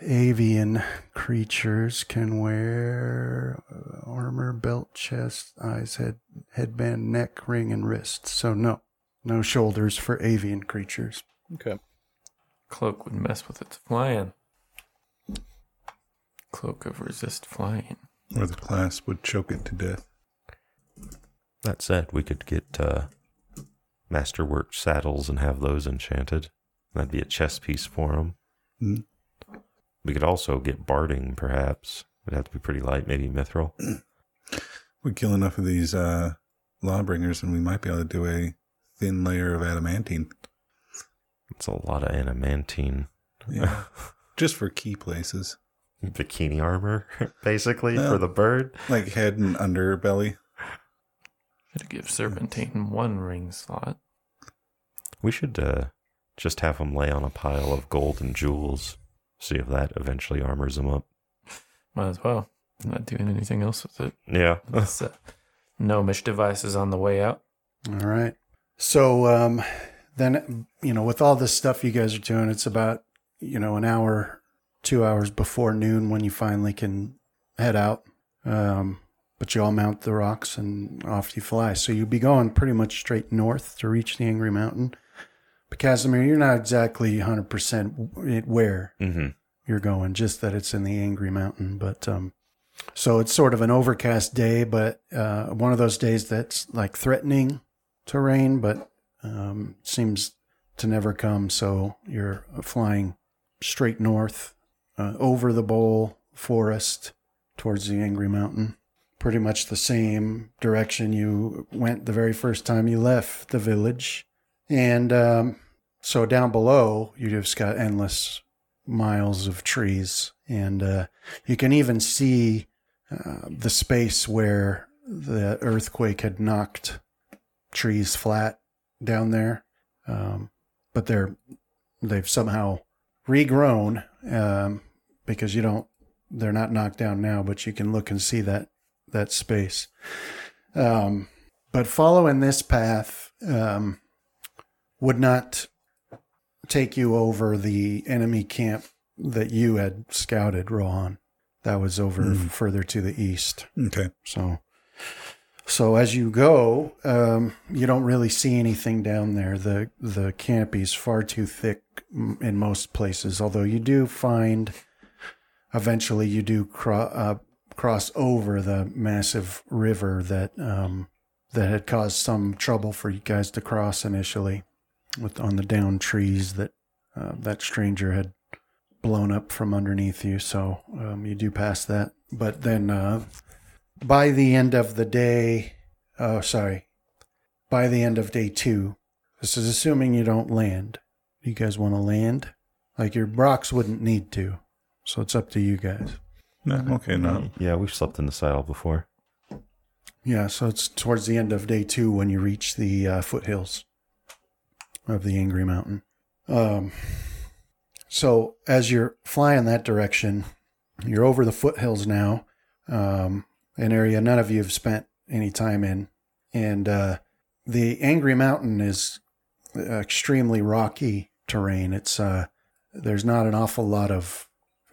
avian creatures can wear uh, armor, belt, chest, eyes, head, headband, neck, ring, and wrist. So no, no shoulders for avian creatures. Okay. Cloak would mess with its flying. Cloak of resist flying. Or the clasp would choke it to death. That said, we could get uh, masterwork saddles and have those enchanted. That'd be a chest piece for them. Hmm. We could also get barding, perhaps. It'd have to be pretty light, maybe mithril. We kill enough of these uh, lawbringers, and we might be able to do a thin layer of adamantine. It's a lot of adamantine. Yeah. Just for key places. Bikini armor, basically, Yeah. for the bird. Like head and underbelly. Should give Serpentine one ring slot. We should uh, just have him lay on a pile of gold and jewels. See if that eventually armors him up. Might as well. I'm Not doing anything else with it. Yeah. This uh, gnomish device is on the way out. All right. So um, then, you know, with all this stuff you guys are doing, it's about, you know, an hour, two hours before noon when you finally can head out. Um, but you all mount the rocs and off you fly. So you'll be going pretty much straight north to reach the Angry Mountain. Casimir, you're not exactly 100% where hmm you're going, just that it's in the Angry Mountain. But um, so it's sort of an overcast day, but uh, one of those days that's like threatening to rain, but um, seems to never come. So you're flying straight north uh, over the bowl forest towards the Angry Mountain. Pretty much the same direction you went the very first time you left the village. And um, so down below, you just got endless miles of trees. And uh, you can even see uh, the space where the earthquake had knocked trees flat down there. Um, but they're, they've somehow regrown um, because you don't, they're not knocked down now, but you can look and see that, that space. Um, but following this path um, would not take you over the enemy camp that you had scouted, Rohan. That was over Hmm. further to the east. Okay. So, so as you go, um, you don't really see anything down there. the The canopy's far too thick in most places. Although you do find, eventually, you do cro- uh, cross over the massive river that um, that had caused some trouble for you guys to cross initially, with on the down trees that uh, that stranger had blown up from underneath you. So um, you do pass that, but then. Uh, by the end of the day, oh, sorry, by the end of day two, this is assuming you don't land. You guys want to land? Like your rocs wouldn't need to. So it's up to you guys. No, okay, no. Yeah, we've slept in the saddle before. Yeah, so it's towards the end of day two when you reach the uh, foothills of the Angry Mountain. Um, so as you're flying that direction, you're over the foothills now, um, an area none of you have spent any time in. And uh, the Angry Mountain is extremely rocky terrain. It's uh, there's not an awful lot of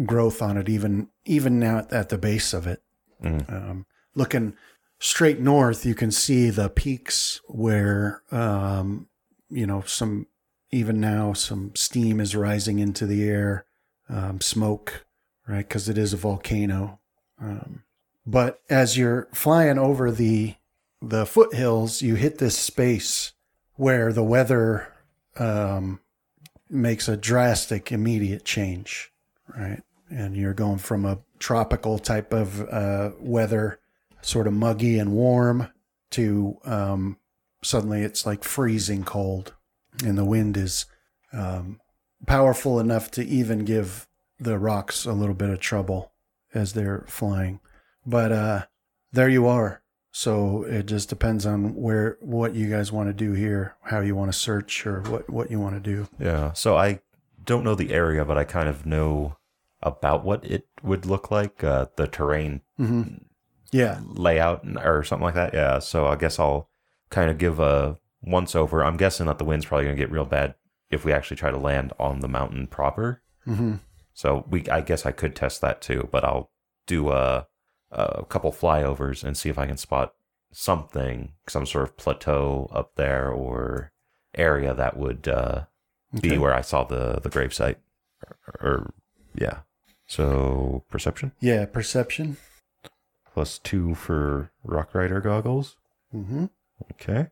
growth on it, even even now at the base of it. Mm. Um, looking straight north, you can see the peaks where, um, you know, some, even now, some steam is rising into the air, um, smoke, right? Because it is a volcano. Um, but as you're flying over the the foothills, you hit this space where the weather um, makes a drastic, immediate change, right? And you're going from a tropical type of uh, weather, sort of muggy and warm, to um, suddenly it's like freezing cold, and the wind is um, powerful enough to even give the rocs a little bit of trouble as they're flying. But uh, there you are. So it just depends on where what you guys want to do here, how you want to search, or what what you want to do. Yeah. So I don't know the area, but I kind of know about what it would look like, uh, the terrain Mm-hmm. Yeah. layout or something like that. Yeah. So I guess I'll kind of give a once over. I'm guessing that the wind's probably going to get real bad if we actually try to land on the mountain proper. Mm-hmm. So we, I guess I could test that too, but I'll do a, a couple flyovers and see if I can spot something, some sort of plateau up there or area that would uh, be where I saw the the gravesite. Or, or yeah. So perception Yeah. Perception. plus two for roc rider goggles. Mm-hmm. Okay.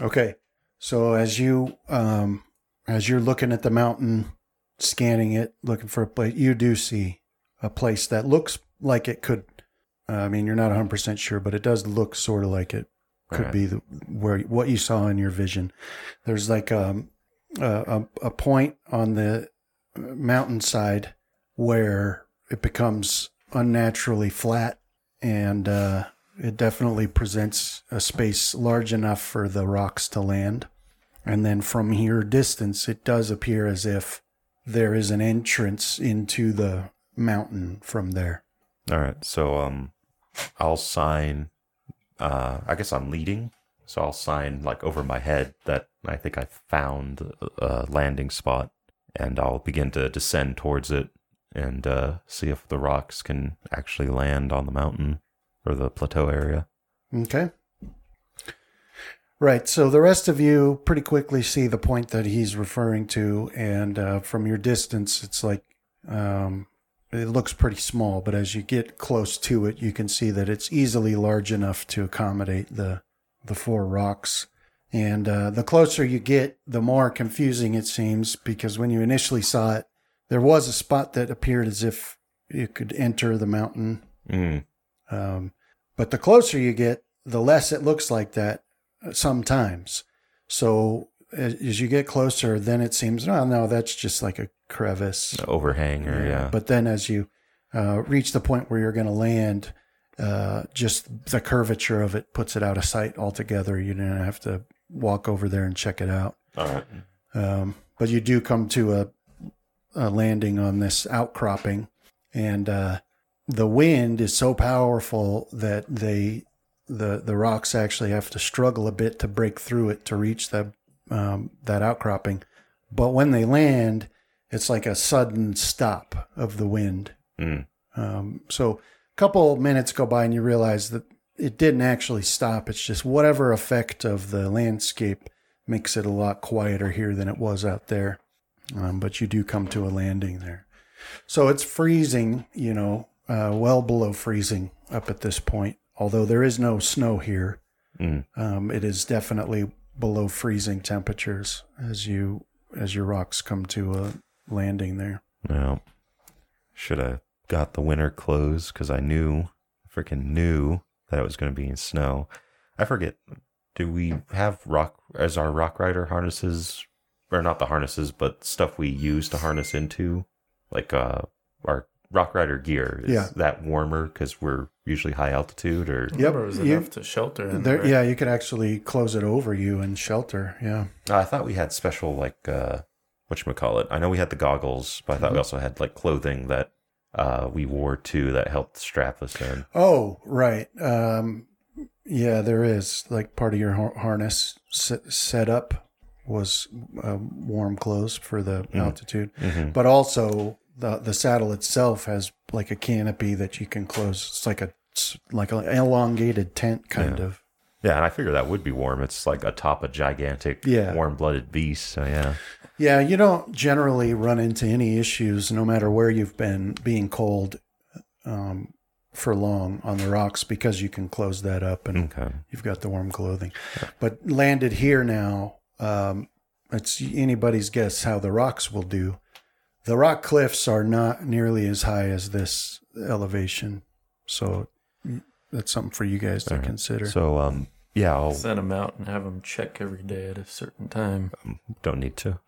Okay. So as you um as you're looking at the mountain, scanning it, looking for a place, you do see a place that looks like it could. Uh, I mean, you're not 100 percent sure, but it does look sort of like it could Right. be the, where what you saw in your vision. There's like um, a, a a point on the mountainside where it becomes unnaturally flat, and uh, it definitely presents a space large enough for the rocs to land. And then from here distance, it does appear as if there is an entrance into the mountain from there. All right. So um, I'll sign. Uh, I guess I'm leading, so I'll sign like over my head that I think I found a landing spot, and I'll begin to descend towards it and uh, see if the rocks can actually land on the mountain or the plateau area. Okay. Right. So the rest of you pretty quickly see the point that he's referring to, and uh, from your distance, it's like um, it looks pretty small, but as you get close to it, you can see that it's easily large enough to accommodate the the four rocs. And uh, the closer you get, the more confusing it seems, because when you initially saw it, there was a spot that appeared as if you could enter the mountain Mm. um, but the closer you get, the less it looks like that sometimes. So as, as you get closer, then it seems, oh, no, that's just like a crevice. Overhang or yeah. But then as you uh, reach the point where you're going to land, uh, just the curvature of it puts it out of sight altogether. You don't have to walk over there and check it out. All right. Um, but you do come to a, a landing on this outcropping, and uh, the wind is so powerful that they the the rocs actually have to struggle a bit to break through it to reach that um, that outcropping. But when they land, it's like a sudden stop of the wind. Mm. Um, so a couple minutes go by and you realize that it didn't actually stop. It's just whatever effect of the landscape makes it a lot quieter here than it was out there. Um, but you do come to a landing there. So it's freezing, you know, uh, well below freezing up at this point. Although there is no snow here, Mm. um, it is definitely below freezing temperatures as you as your rocs come to a landing there. Well, should have got the winter clothes because I knew, freaking knew that it was going to be in snow. I forget. Do we have rock as our roc rider harnesses, or not the harnesses, but stuff we use to harness into, like uh our roc rider gear? Is Yeah. that warmer because we're usually high altitude, or Yep, Or is you- enough to shelter in There, right? Yeah, you could actually close it over you and shelter. Yeah. I thought we had special like uh what call it? I know we had the goggles, but I thought we also had like clothing that uh we wore too that helped strap us in. Oh, right. Um, yeah, there is like part of your harness set, set up was um, warm clothes for the altitude, Mhm. but also the the saddle itself has like a canopy that you can close. It's like a it's like an elongated tent kind Yeah. of. Yeah, and I figure that would be warm. It's like atop a gigantic, Yeah. warm-blooded beast. So yeah, Yeah, you don't generally run into any issues, no matter where you've been, being cold um, for long on the rocs because you can close that up and okay. you've got the warm clothing. But landed here now, um, it's anybody's guess how the rocs will do. The roc cliffs are not nearly as high as this elevation, so that's something for you guys to All right. consider. So um, yeah, I'll Send them out and have them check every day at a certain time. don't need to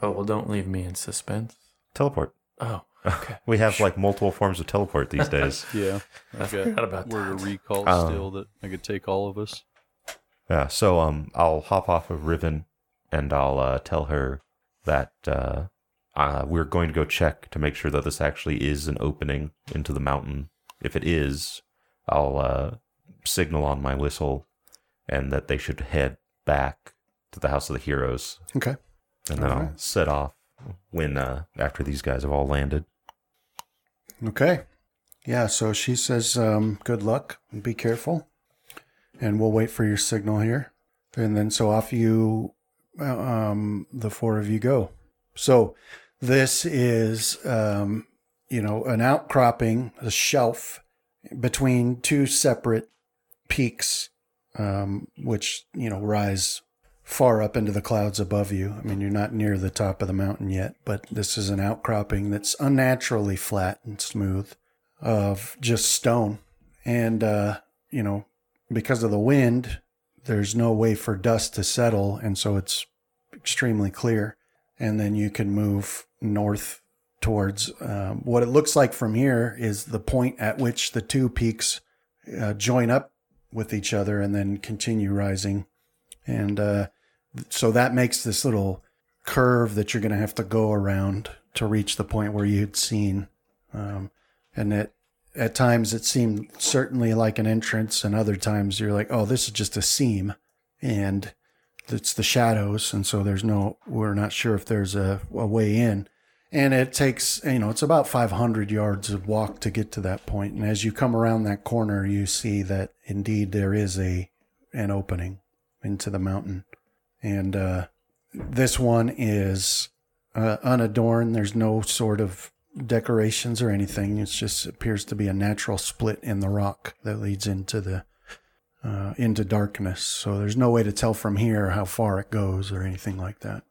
Oh well, don't leave me in suspense. teleport. Oh, okay. We have like multiple forms of teleport these days. Yeah. I I've forgot got about word of that. recall Um, still that I could take all of us. yeah, so um, I'll hop off of Riven and I'll uh, tell her that uh, uh, we're going to go check to make sure that this actually is an opening into the mountain. If it is, I'll uh, signal on my whistle, and that they should head back to the House of the Heroes, okay. and then I'll set off when uh, after these guys have all landed. Okay. Yeah, so she says, um, good luck and be careful. And we'll wait for your signal here. And then so off you, uh, um, the four of you go. So this is, um, you know, an outcropping, a shelf between two separate peaks, um, which, you know, rise far up into the clouds above you. I mean, you're not near the top of the mountain yet, but this is an outcropping that's unnaturally flat and smooth of just stone. And, uh, you know, because of the wind, there's no way for dust to settle, and so it's extremely clear. And then you can move north towards um, what it looks like from here is the point at which the two peaks uh, join up with each other and then continue rising. And uh, so that makes this little curve that you're going to have to go around to reach the point where you'd seen. Um, and it, at times it seemed certainly like an entrance, and other times you're like, oh, this is just a seam. And it's the shadows. And so there's no, we're not sure if there's a, a way in. And it takes, you know, it's about 500 yards of walk to get to that point. And as you come around that corner, you see that indeed there is a, an opening into the mountain. And, uh, this one is uh, unadorned. There's no sort of decorations or anything. It just appears to be a natural split in the rock that leads into the uh, into darkness. So there's no way to tell from here how far it goes or anything like that.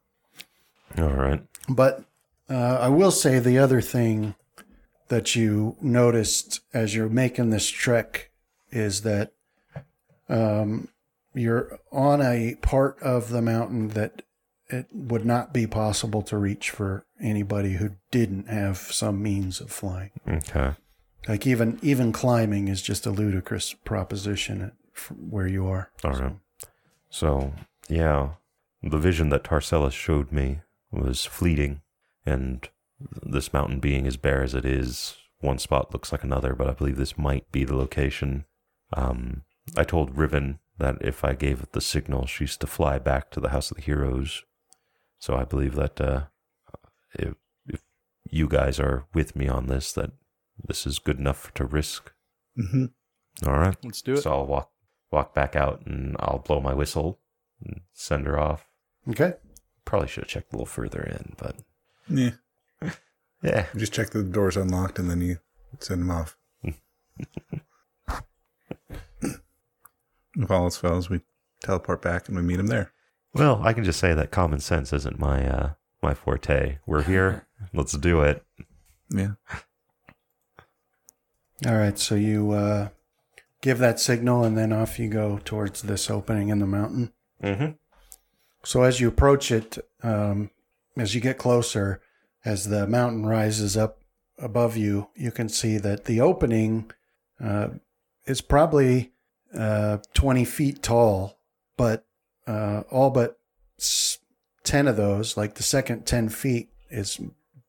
All right. But uh, I will say the other thing that you noticed as you're making this trek is that um, you're on a part of the mountain that it would not be possible to reach for anybody who didn't have some means of flying. Okay. Like even even climbing is just a ludicrous proposition where you are. All right. So, yeah, the vision that Tarcellus showed me was fleeting, and this mountain being as bare as it is, one spot looks like another, but I believe this might be the location. Um, I told Riven that if I gave it the signal, she's to fly back to the House of the Heroes. So I believe that uh, if, if you guys are with me on this, that this is good enough to risk. Mm-hmm. All right. Let's do it. So I'll walk walk back out and I'll blow my whistle and send her off. Okay. Probably should have checked a little further in, but Yeah. yeah. You just check that the door's unlocked and then you send them off. if all else fails, we teleport back and we meet him there. Well, I can just say that common sense isn't my uh my forte. We're here. Let's do it. Yeah. All right. So you uh, give that signal, and then off you go towards this opening in the mountain. Mm-hmm. So as you approach it, um, as you get closer, as the mountain rises up above you, you can see that the opening uh, is probably uh, 20 feet tall, but uh, all but 10 of those, like the second 10 feet, is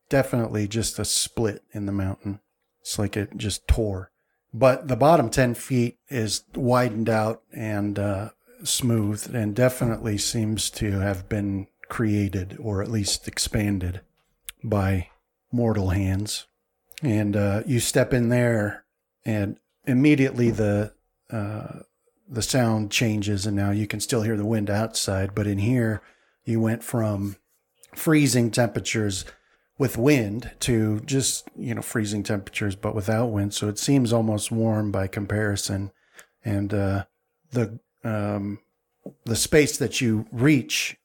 definitely just a split in the mountain. It's like it just tore. But the bottom 10 feet is widened out and uh, smooth and definitely seems to have been created or at least expanded by mortal hands. And uh, you step in there, and immediately the uh, the sound changes, and now you can still hear the wind outside. But in here, you went from freezing temperatures with wind to just you know freezing temperatures, but without wind. So it seems almost warm by comparison. And uh, the um, the space that you reach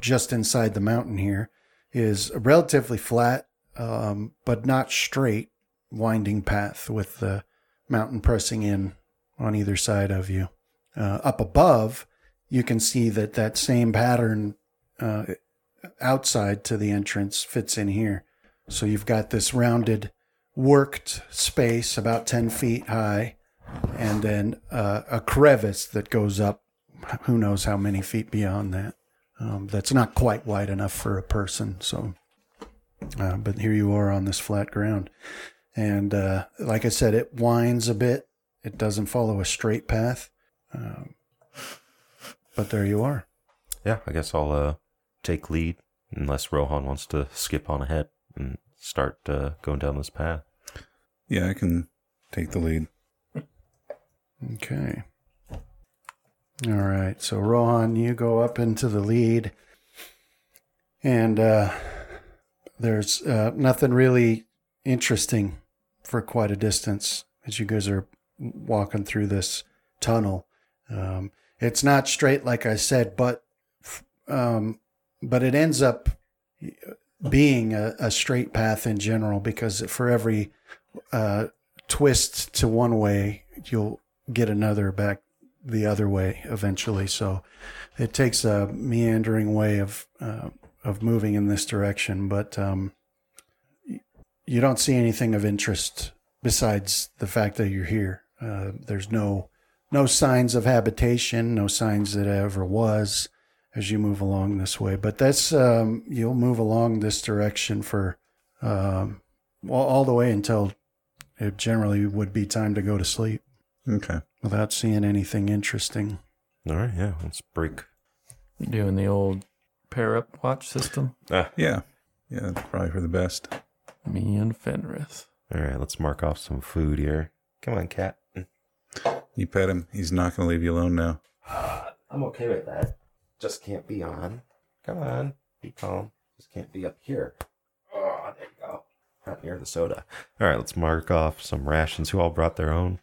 just inside the mountain here is a relatively flat, um, but not straight, winding path with the mountain pressing in on either side of you. Uh, up above, you can see that that same pattern uh, outside to the entrance fits in here. So you've got this rounded, worked space about 10 feet high, and then uh, a crevice that goes up who knows how many feet beyond that. Um, that's not quite wide enough for a person. So, uh, but here you are on this flat ground. And uh, like I said, it winds a bit. It doesn't follow a straight path. Um, but there you are. Yeah, I guess I'll uh take lead unless Rohan wants to skip on ahead and start uh, going down this path. Yeah, I can take the lead. Okay. All right. So Rohan, you go up into the lead, and uh, there's uh, nothing really interesting for quite a distance as you guys are walking through this tunnel. Um, it's not straight, like I said, but um, but it ends up being a, a straight path in general because for every uh, twist to one way, you'll get another back the other way eventually. So it takes a meandering way of uh, of moving in this direction, but um, you don't see anything of interest besides the fact that you're here. Uh, there's no no signs of habitation, no signs that it ever was as you move along this way. But that's um, you'll move along this direction for um, well, all the way until it generally would be time to go to sleep Okay. without seeing anything interesting. All right, yeah, let's break. Doing the old pair up watch system. Ah, Yeah. Yeah, that's probably for the best. Me and Fenrith. all right, let's mark off some food here. Come on, cat. You pet him. He's not going to leave you alone now. I'm okay with that. Just can't be on. Come on, be calm. Just can't be up here. Oh, there you go. Not near the soda. All right, let's mark off some rations. Who all brought their own?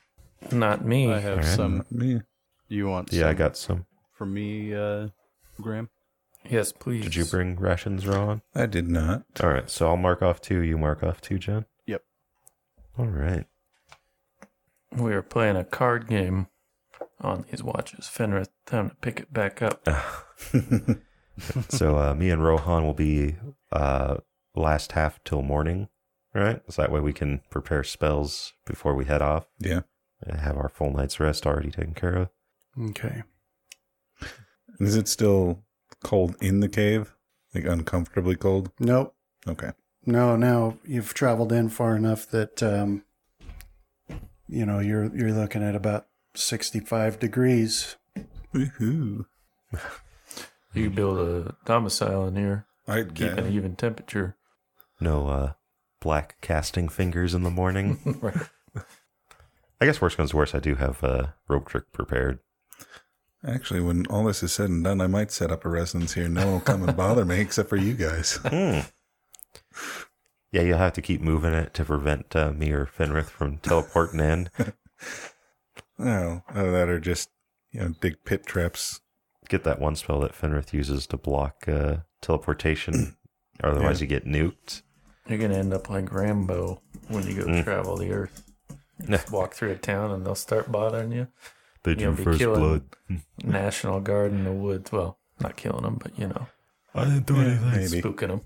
Not me. I have Alright. some. Me. You want? Yeah, I some got some. for me, uh, Graham. yes, please. Did you bring rations, Ron? I did not. All right, so I'll mark off two. You mark off two, Jen. Yep. All right. We were playing a card game on these watches. Fenrith, time to pick it back up. so uh, me and Rohan will be uh, last half till morning, right? So that way we can prepare spells before we head off Yeah. and have our full night's rest already taken care of. Okay. Is it still cold in the cave? Like uncomfortably cold? Nope. Okay. No, now you've traveled in far enough that um, you know you're you're looking at about sixty-five degrees. Woohoo. You could build a domicile in here, I'd keep get an even temperature. No uh, black casting fingers in the morning. right. I guess worst comes to worst, I do have a rope trick prepared. Actually, when all this is said and done, I might set up a residence here. No one will come and bother me except for you guys. Hmm. Yeah, you'll have to keep moving it to prevent uh, me or Fenrith from teleporting in. Oh, either that or just, you know, dig pit traps. Get that one spell that Fenrith uses to block uh, teleportation. Otherwise, Yeah. you get nuked. You're gonna end up like Rambo when you go Mm. travel the earth. Just walk through a town and they'll start bothering you. They You'll drew first blood. National Guard in the woods. Well, not killing them, but you know, I didn't do anything. Maybe. spooking them.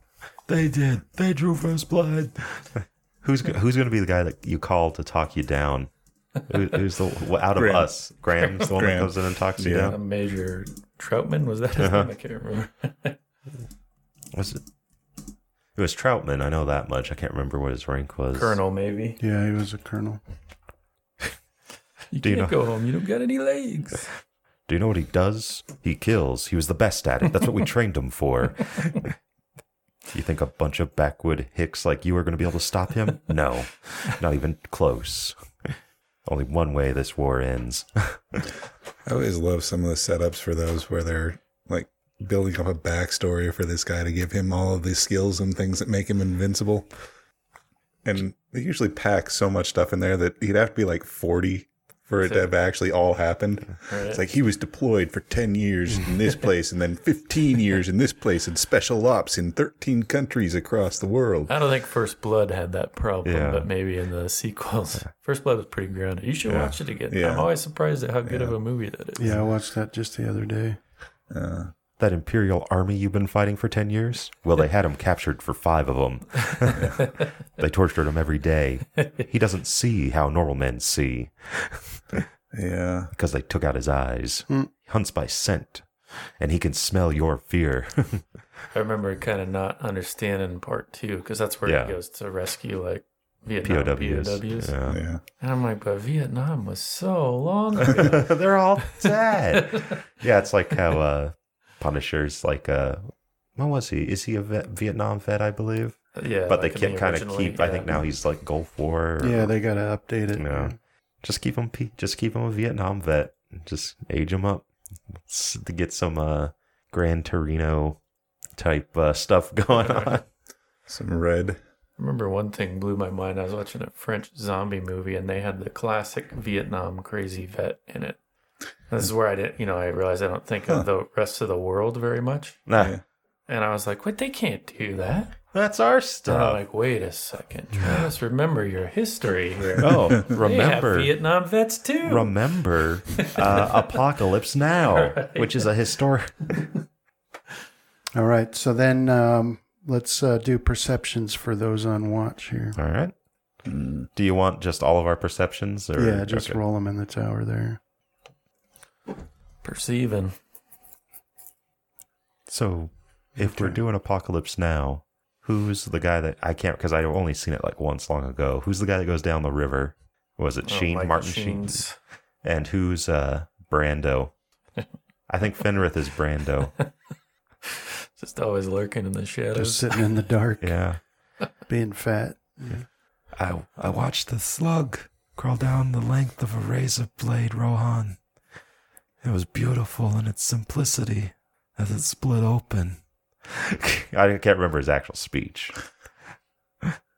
They did. They drew first blood. who's go- who's going to be the guy that you call to talk you down? Who, who's the wh- out of Graham. us? Graham's the one that Graham. comes in and talks you Yeah. down. Uh, Major Trautman was that his Uh-huh. name? I can't remember. Was it? It was Trautman. I know that much. I can't remember what his rank was. Colonel, maybe. Yeah, he was a colonel. You Do can't know- go home. You don't got any legs. Do you know what he does? He kills. He was the best at it. That's what we trained him for. you think a bunch of backwood hicks like you are going to be able to stop him? No, not even close. Only one way this war ends. I always love some of the setups for those where they're like building up a backstory for this guy to give him all of the skills and things that make him invincible. And they usually pack so much stuff in there that he'd have to be like 40 for it to have actually all happened. Right. It's like he was deployed for 10 years in this place and then 15 years in this place and special ops in 13 countries across the world. I don't think First Blood had that problem, Yeah. but maybe in the sequels, First Blood was pretty grounded. You should Yeah. watch it again. Yeah. I'm always surprised at how good of a movie that is. Yeah, I watched that just the other day. Uh, that Imperial army you've been fighting for 10 years? Well, they had him captured for five of them. they tortured him every day. He doesn't see how normal men see yeah. because they took out his eyes. Hmm. He hunts by scent, and he can smell your fear. I remember kind of not understanding part two because that's where Yeah. he goes to rescue like Vietnam POWs. POWs. Yeah. Yeah. And I'm like, but Vietnam was so long ago. They're all dead. yeah, it's like how uh, Punisher's like uh, what was he? Is he a vet, Vietnam vet? I believe, yeah, but like they can't the kind of originally, keep. I think now he's like Gulf War. or- Yeah, they got to update it. Yeah. Just keep him. Just keep him a Vietnam vet. Just age him up S- to get some uh, Gran Torino type uh, stuff going on. Some red. I remember one thing blew my mind. I was watching a French zombie movie, and they had the classic Vietnam crazy vet in it. This is where I didn't, you know, I realized I don't think Huh. of the rest of the world very much. Nah, Yeah. And I was like, what? They can't do that. That's our I'm stuff. like, wait a second, Travis. Remember your history here. oh, They have remember, Vietnam vets too. remember, uh, Apocalypse Now, which is a historic. All right. So then um, let's uh, do perceptions for those on watch here. All right. Do you want just all of our perceptions? Or, yeah, just okay. roll them in the tower there. Perceiving. So, if we're doing Apocalypse Now, who's the guy that I can't because I've only seen it like once long ago. Who's the guy that goes down the river? Was it Oh, Sheen Michael Martin Sheen? And who's uh Brando? I think Fenrith is Brando. Just always lurking in the shadows, Just shadows. sitting in the dark, Yeah. being fat. I I watched the slug crawl down the length of a razor blade, Rohan. It was beautiful in its simplicity as it split open. I can't remember his actual speech.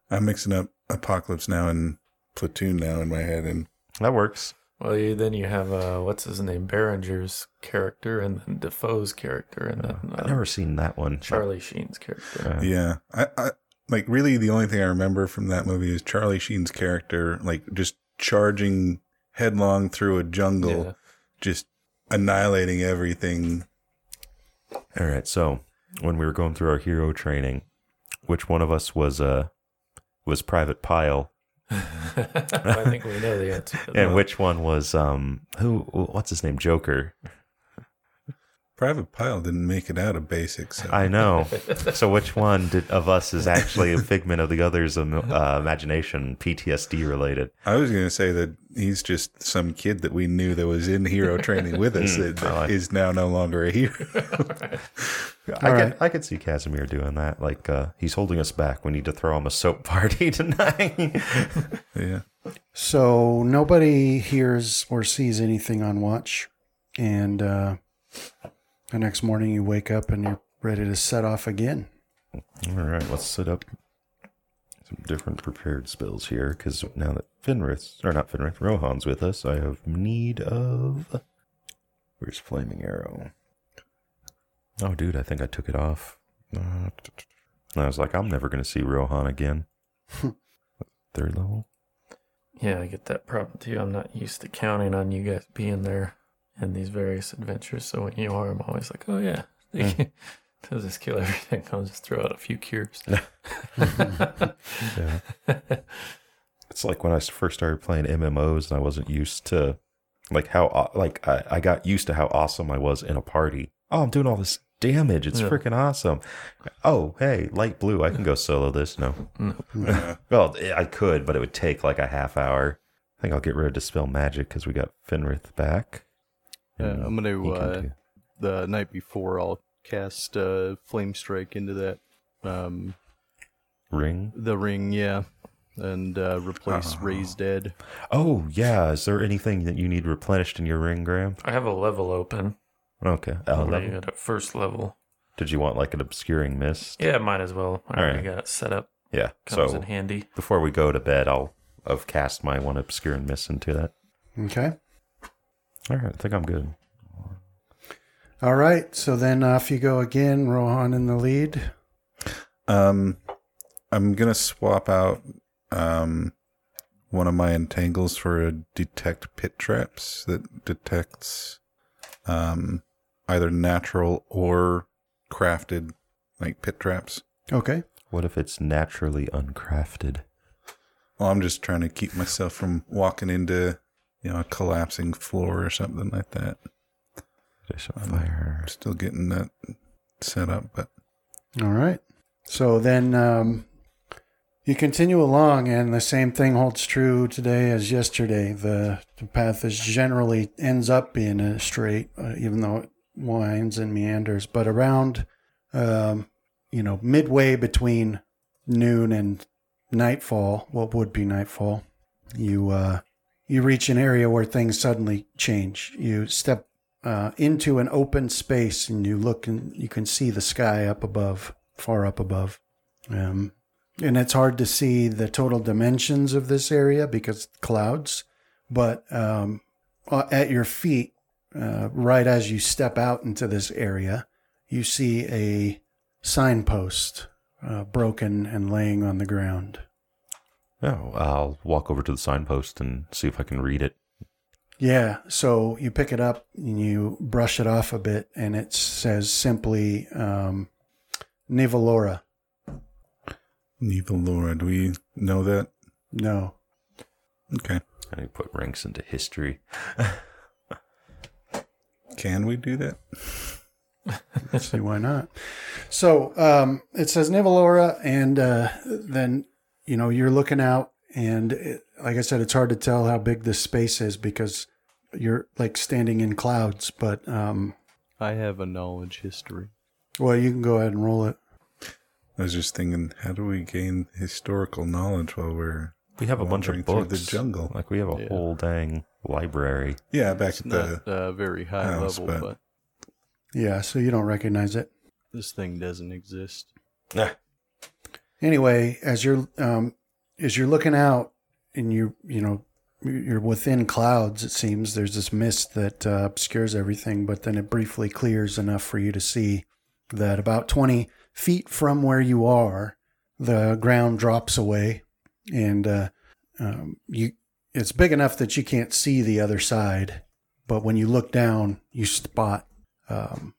I'm mixing up Apocalypse Now and Platoon Now in my head, and That works. Well, you, then you have uh, what's his name, Berenger's character, and then Dafoe's character, and then I've uh, never seen that one. Charlie Sheen's character. Uh, yeah, I, I like really the only thing I remember from that movie is Charlie Sheen's character, like just charging headlong through a jungle, Yeah. just annihilating everything. All right. So when we were going through our hero training, which one of us was uh was Private Pyle, I think we know the answer. and which one was um who? What's his name? Joker. Private Pyle didn't make it out of basics. So. I know. so which one did, of us is actually a figment of the other's um, uh, imagination, PTSD related? I was going to say that he's just some kid that we knew that was in hero training with us that, like- that is now no longer a hero. I All could. I could see Casimir doing that. Like uh, he's holding us back. We need to throw him a soap party tonight. yeah. So nobody hears or sees anything on watch, and uh, the next morning you wake up and you're ready to set off again. All right, let's set up some different prepared spells here because now that Fenrith, or not Fenrith, Rohan's with us, I have need of. Where's Flaming Arrow? Oh, dude, I think I took it off. Uh, and I was like, I'm never going to see Rohan again. Third level? Yeah, I get that problem too. I'm not used to counting on you guys being there in these various adventures. So when you are, I'm always like, oh yeah, does this kill everything? I'll just throw out a few cures. Yeah. it's like when I first started playing MMOs and I wasn't used to like how like I, I got used to how awesome I was in a party. Oh, I'm doing all this damage. It's Yeah. freaking awesome. Oh, hey, light blue. I can go solo this. No. Uh, Well, I could, but it would take like a half hour. I think I'll get rid of Dispel Magic because we got Fenrith back. Yeah, I'm gonna uh, the night before I'll cast uh, Flame Strike into that um, ring. the ring, yeah, and uh, replace Oh. Raise Dead. Oh, yeah. Is there anything that you need replenished in your ring, Graham? I have a level open. Okay. Uh, already level. at first level. Did you want like an obscuring mist? Yeah, might as well. I All already right. got it set up. Yeah. Comes so in handy. before we go to bed, I'll have cast my one obscuring mist into that. Okay. All right, I think I'm good. All right. So then off you go again, Rohan in the lead. Um, I'm gonna swap out um one of my entangles for a detect pit traps that detects um either natural or crafted like pit traps. Okay. What if it's naturally uncrafted? Well, I'm just trying to keep myself from walking into you know a collapsing floor or something like that. There's some Um, fire. I'm still getting that set up, but All right. So then um, you continue along, and the same thing holds true today as yesterday. The, the path is generally ends up being a straight, uh, even though it winds and meanders. But around, um, you know, midway between noon and nightfall, what would be nightfall, you uh, you reach an area where things suddenly change. You step uh, into an open space and you look and you can see the sky up above, far up above. Um, and it's hard to see the total dimensions of this area because clouds, but um, at your feet, uh, right as you step out into this area, you see a signpost uh, broken and laying on the ground. Oh, I'll walk over to the signpost and see if I can read it. Yeah, so you pick it up and you brush it off a bit, and it says simply um, Nivalora. Nivalora, do we know that? No. Okay. I need to put ranks into history. Can we do that? See why not? So um, it says Nivalora, and uh, then you know you're looking out, and it, like I said, it's hard to tell how big this space is because you're like standing in clouds. But um, I have a knowledge history. well, you can go ahead and roll it. I was just thinking, how do we gain historical knowledge while we're We have a bunch of wandering through books. the jungle? Like we have a Yeah. whole dang library. Yeah, back It's at the not uh, very high house, level, but- but Yeah, so you don't recognize it. this thing doesn't exist. Anyway, as you're um, as you're looking out and you you know you're within clouds, it seems there's this mist that uh, obscures everything, but then it briefly clears enough for you to see that about 20 feet from where you are, the ground drops away, and uh, um, you it's big enough that you can't see the other side, but when you look down, you spot um,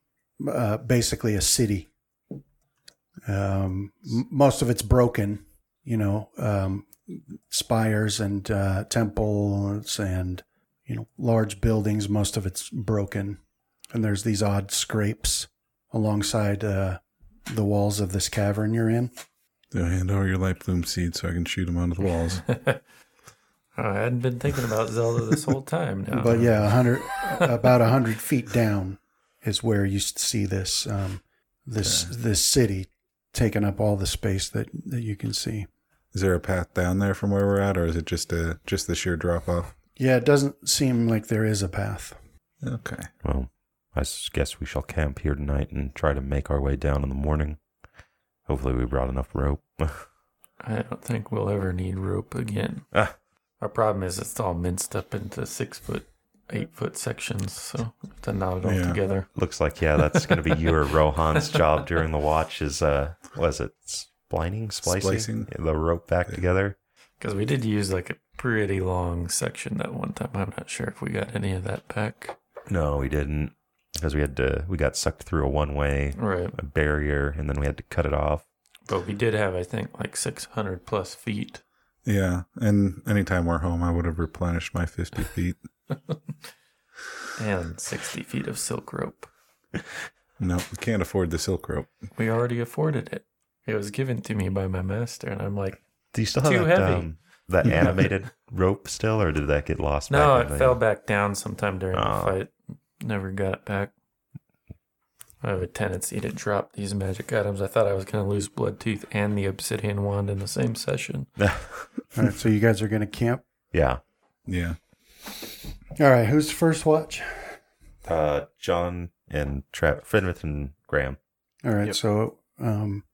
uh, basically a city um, m- most of it's broken, you know, um, spires and uh, temples and you know large buildings. Most of it's broken, and there's these odd scrapes alongside uh, the walls of this cavern you're in. So hand over your light bloom seed so I can shoot them onto the walls. I hadn't been thinking about Zelda this whole time. Now. But yeah, a hundred about a hundred feet down is where you see this um, this this city taking up all the space that, that you can see. is there a path down there from where we're at, or is it just a just the sheer drop off? Yeah, it doesn't seem like there is a path. Okay. Well, I guess we shall camp here tonight and try to make our way down in the morning. Hopefully, we brought enough rope. I don't think we'll ever need rope again. Ah. Our problem is it's all minced up into six foot, eight foot sections, so to knot it all Yeah. together. Looks like yeah, that's going to be you or Rohan's job during the watch. Is uh, was it splining, splicing, Splicing. the rope back together? Because we did use like a pretty long section that one time. I'm not sure if we got any of that back. No, we didn't because we had to. We got sucked through a one way Right. a barrier, and then we had to cut it off. But we did have, I think, like 600 plus feet. Yeah, and anytime we're home, I would have replenished my fifty feet. and 60 feet of silk rope. No, we can't afford the silk rope. We already afforded it. It was given to me by my master, and I'm like, Do you still have Too that, heavy. um, that animated rope still, or did that get lost? no, back it in the- fell back down sometime during Oh. the fight. Never got it back. I have a tendency to drop these magic items. I thought I was going to lose Blood Tooth and the Obsidian Wand in the same session. All right, so you guys are going to camp. yeah. Yeah. All right, who's first watch? Uh, John and Tra- Fenrith and Graham. All right, Yep. so um,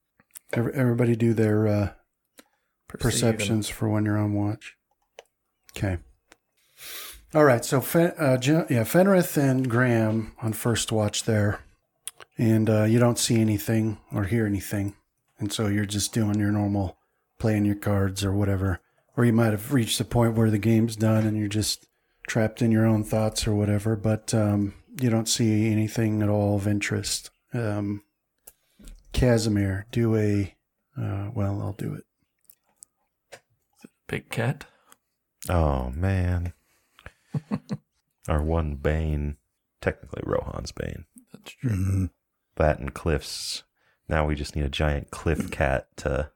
ev- everybody do their uh, perceptions for when you're on watch. Okay. All right, so Fen- uh, Jo- yeah, Fenrith and Graham on first watch there, and uh, you don't see anything or hear anything, and so you're just doing your normal playing your cards or whatever, or you might have reached the point where the game's done and you're just trapped in your own thoughts or whatever, but um, you don't see anything at all of interest. Um, Casimir, do a uh, well, I'll do it. Big cat. Oh man. Our one bane, technically Rohan's bane. That's true. Mhm. That and Cliff's. Now we just need a giant cliff cat to.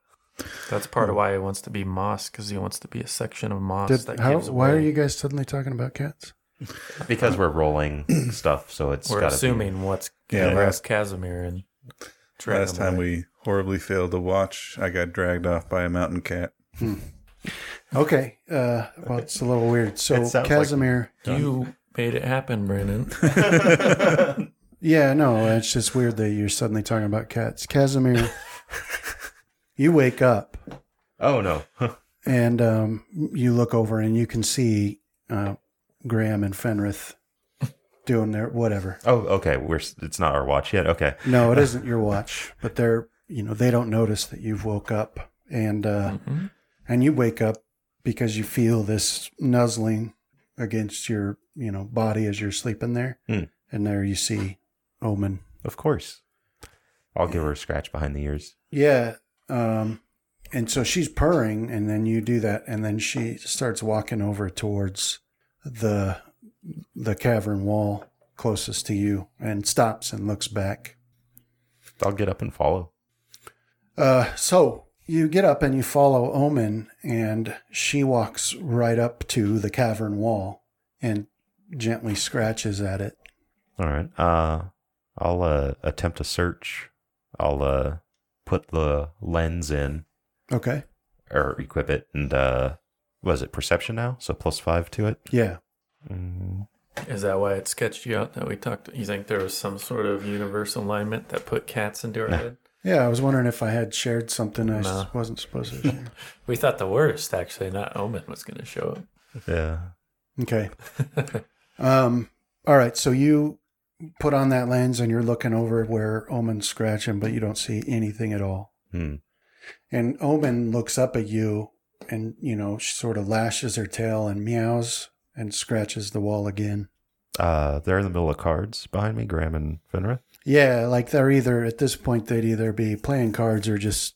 That's part of why he wants to be moss, because he wants to be a section of moss Did, that how, gives why are you guys suddenly talking about cats? Because we're rolling stuff, so it's We're got to assuming what's Yeah, yeah, last- Casimir and drag Last him time away. we horribly failed to watch, I got dragged off by a mountain cat. Okay, uh, well, it's a little weird. So It sounds like- Casimir, you made it happen, Brandon. yeah, no, it's just weird that you're suddenly talking about cats. Casimir, you wake up Oh no. and um, you look over and you can see uh, Graham and Fenrith doing their whatever. oh, okay. We're. It's not our watch yet. Okay. No, it isn't your watch, but they're you know they don't notice that you've woke up, and uh, Mhm. and you wake up because you feel this nuzzling against your you know body as you're sleeping there, Hmm. and there you see Omen. Of course. I'll give her a scratch behind the ears. Yeah. Um, and so she's purring, and then you do that, and then she starts walking over towards the the cavern wall closest to you, and stops and looks back. I'll get up and follow. Uh, so you get up and you follow Omen, and she walks right up to the cavern wall and gently scratches at it. All right. Uh, I'll uh, attempt a search. I'll uh, put the lens in Okay. or equip it, and uh, was it perception now? So plus five to it. Yeah. Mm, Is that why it sketched you out that we talked? You think there was some sort of universe alignment that put cats into our Nah. head? Yeah. I was wondering if I had shared something I s- No. wasn't supposed to share. We thought the worst, actually, not Omen was going to show up. yeah. Okay. Um, all right. So you put on that lens and you're looking over where Omen's scratching, but you don't see anything at all. Hmm. And Omen looks up at you and, you know, she sort of lashes her tail and meows and scratches the wall again. Uh, they're in the middle of cards behind me, Graham and Finra. Yeah, like they're either, at this point, they'd either be playing cards or just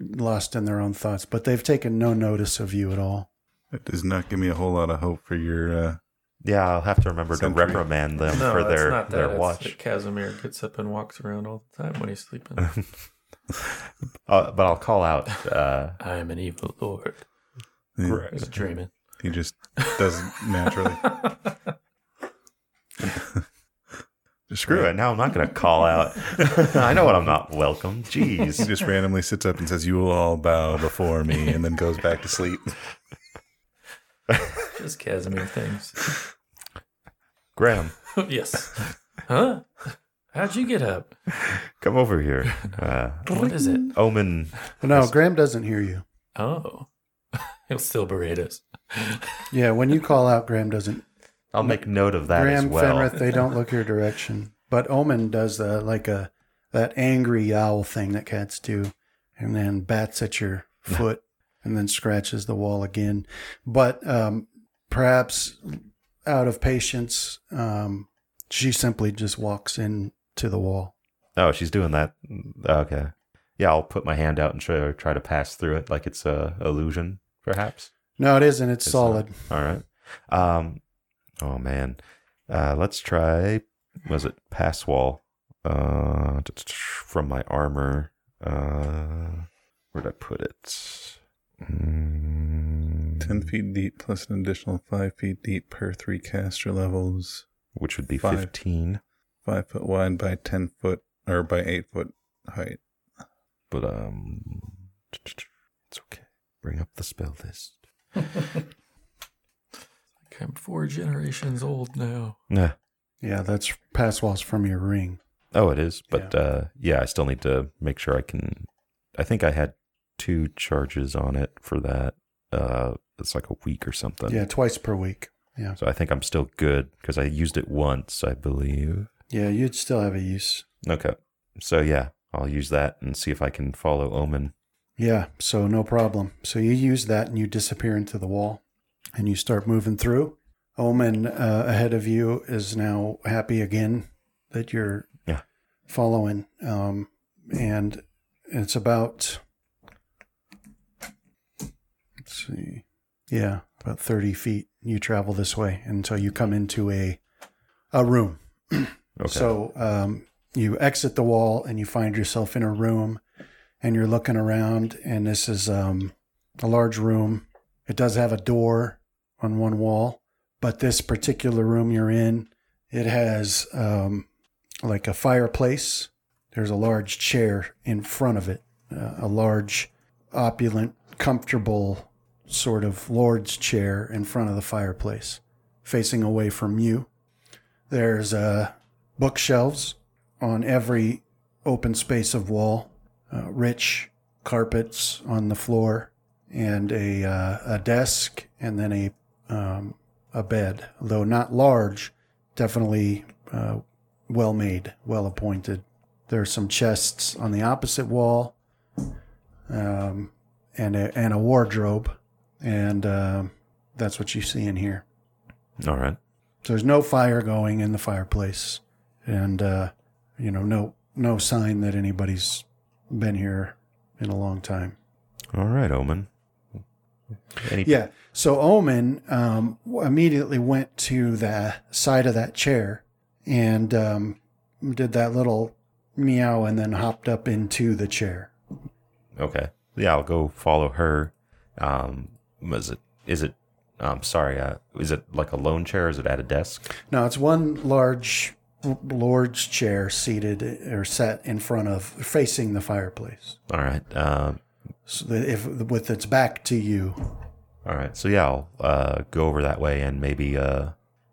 lost in their own thoughts, but they've taken no notice of you at all. That does not give me a whole lot of hope for your. Uh, Yeah, I'll have to remember Sentry. to reprimand them no, for that's their not that. their It's watch. that Casimir gets up and walks around all the time when he's sleeping. Uh, but I'll call out. Uh, I am an evil lord. he, He's dreaming. he just does it naturally. Just screw ra- it. Now I'm not going to call out. I know what I'm not welcome. Jeez. He just randomly sits up and says, "You will all bow before me," and then goes back to sleep. Just Casimir things. Graham, yes. Huh? How'd you get up? come over here. Uh, What is it? Omen. No, Graham doesn't hear you. Oh. He'll still berate us. Yeah, when you call out, Graham doesn't I'll make note of that as Graham well. Fenrith, they don't look your direction. But Omen does the like a that angry owl thing that cats do, and then bats at your foot, and then scratches the wall again. But um, perhaps out of patience, um, she simply just walks into the wall. Oh, she's doing that. Okay. Yeah, I'll put my hand out and try, try to pass through it like it's a illusion, perhaps. No, it isn't. It's, It's solid. All right. Um. Oh man. Uh, let's try. Was it pass wall? Uh, from my armor. Uh, where'd I put it? Mm, Ten feet deep plus an additional five feet deep per three caster levels. which would be Five. fifteen. Five foot wide by ten foot or by eight foot height. But um, it's okay. Bring up the spell list. I'm four generations old now. Nah. Yeah, that's pass walls from your ring. Oh, it is. But uh, yeah, I still need to make sure I can. I think I had two charges on it for that. Uh, it's like a week or something. Yeah, twice per week. Yeah, So I think I'm still good because I used it once, I believe. yeah, you'd still have a use. Okay. So yeah, I'll use that and see if I can follow Omen. Yeah, so no problem. So you use that and you disappear into the wall and you start moving through. Omen uh, ahead of you is now happy again that you're Yeah. following. Um, and it's about, let's see, yeah, about 30 feet. You travel this way until you come into a, a room. Okay. So um, you exit the wall and you find yourself in a room and you're looking around, and this is um, a large room. It does have a door on one wall, but this particular room you're in, it has um, like a fireplace. There's a large chair in front of it, uh, a large, opulent, comfortable sort of lord's chair in front of the fireplace, facing away from you. There's uh, bookshelves on every open space of wall, uh, rich carpets on the floor, and a uh, a desk, and then a um, a bed, though not large, definitely uh, well made, well appointed. There are some chests on the opposite wall, um, and a, and a wardrobe, and um, that's what you see in here. All right. So there's no fire going in the fireplace, and uh, you know no no sign that anybody's been here in a long time. All right, Omen. Any Yeah. So Omen um, immediately went to the side of that chair and um, did that little meow and then hopped up into the chair. Okay. Yeah, I'll go follow her. Um, was it? Is it? Um, sorry. Uh, is it like a lone chair? Or is it at a desk? No, it's one large lord's chair seated or set in front of, facing the fireplace. All right. Um, So that if with its back to you. all right. So yeah, I'll uh, go over that way and maybe uh,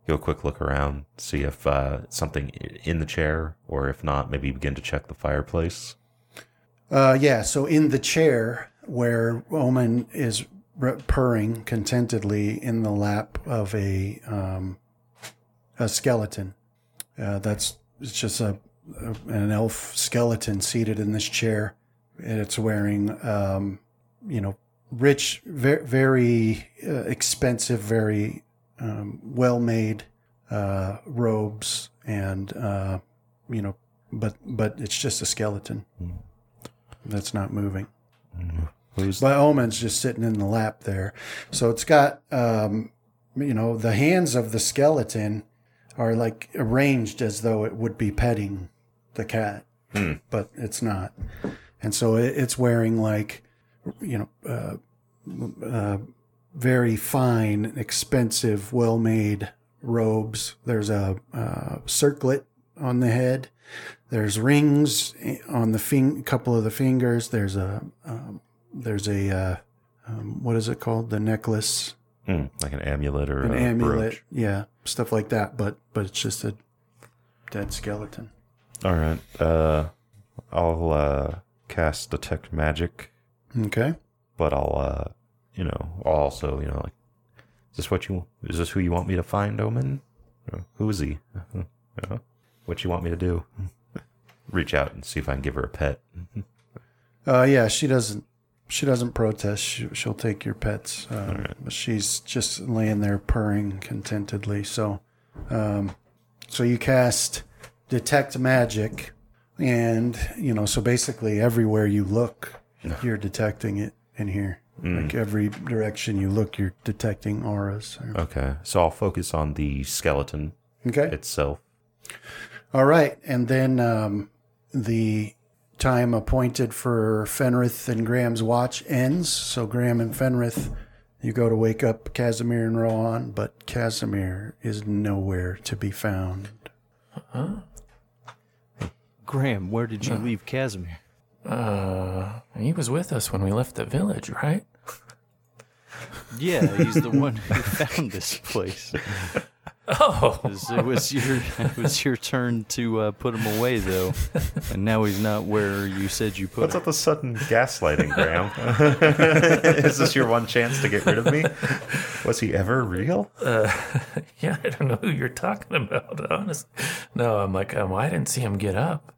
go a quick look around, see if uh, something in the chair, or if not, maybe begin to check the fireplace. Uh, yeah. So in the chair where Omen is purring contentedly in the lap of a um, a skeleton. Uh, that's it's just a, a an elf skeleton seated in this chair, and it's wearing um, you know rich, very, very uh, expensive, very um, well made uh, robes, and uh, you know, but but it's just a skeleton that's not moving. Who's But Omen's just sitting in the lap there. So it's got, um, you know, the hands of the skeleton are like arranged as though it would be petting the cat, but it's not. And so it, it's wearing like, you know, uh, uh, very fine, expensive, well made robes. There's a uh, circlet on the head. There's rings on the fing- couple of the fingers. There's a um, there's a uh, um, what is it called? The necklace, Hmm, like an amulet or an a amulet, brooch? yeah, stuff like that. But but it's just a dead skeleton. All right. Uh, I'll uh, cast detect magic, Okay. but I'll uh, you know, I'll also you know, like, is this what you? Is this who you want me to find, Omen? Uh, Who is he? What you want me to do? Reach out and see if I can give her a pet. Uh, yeah, she doesn't. She doesn't protest. She, she'll take your pets. Um, but She's just laying there purring contentedly. So, um, so you cast detect magic, and you know, so basically everywhere you look, you're detecting it in here. Like every direction you look, you're detecting auras. Okay, so I'll focus on the skeleton Okay. itself. All right, and then um, the time appointed for Fenrith and Graham's watch ends. So Graham and Fenrith, you go to wake up Casimir and Rohan, but Casimir is nowhere to be found. Uh huh? Graham, where did you leave Casimir? Uh, he was with us when we left the village, right? Yeah, he's the one who found this place. Oh, It was, it was your it was your turn to uh, put him away, though, and now he's not where you said you put him. What's him. up the sudden gaslighting, Graham? is this your one chance to get rid of me? Was he ever real? uh, yeah, I don't know who you're talking about, honestly. No, I'm like, um, I didn't see him get up.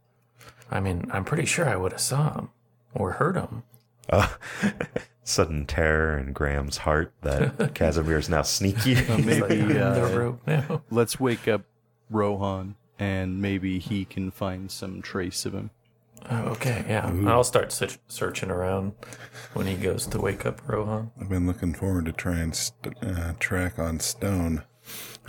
I mean, I'm pretty sure I would have saw him or heard him. Uh, sudden terror in Graham's heart that Casimir is now sneaky. He's like, maybe "I'm in the uh, now. let's wake up Rohan, and maybe he can find some trace of him. Oh, okay, yeah. I'll start search- searching around when he goes to wake up Rohan. I've been looking forward to trying and st- uh, track on Stone.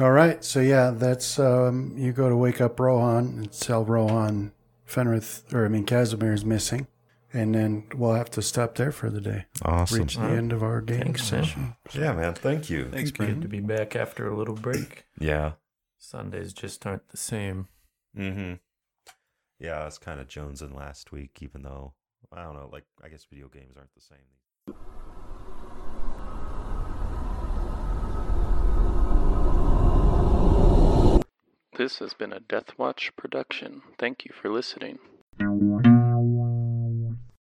All right, so yeah, that's um, you go to wake up Rohan and tell Rohan Fenrith, or I mean Casimir is missing, and then we'll have to stop there for the day. awesome. Reach the end of our game Thanks, man. session. Yeah, man. Thank you. Thanks, Good to be back after a little break. Yeah. Sundays just aren't the same. Mm-hmm. Yeah, I was kind of jonesing last week, even though I don't know. Like, I guess video games aren't the same. This has been a Death Watch production. Thank you for listening.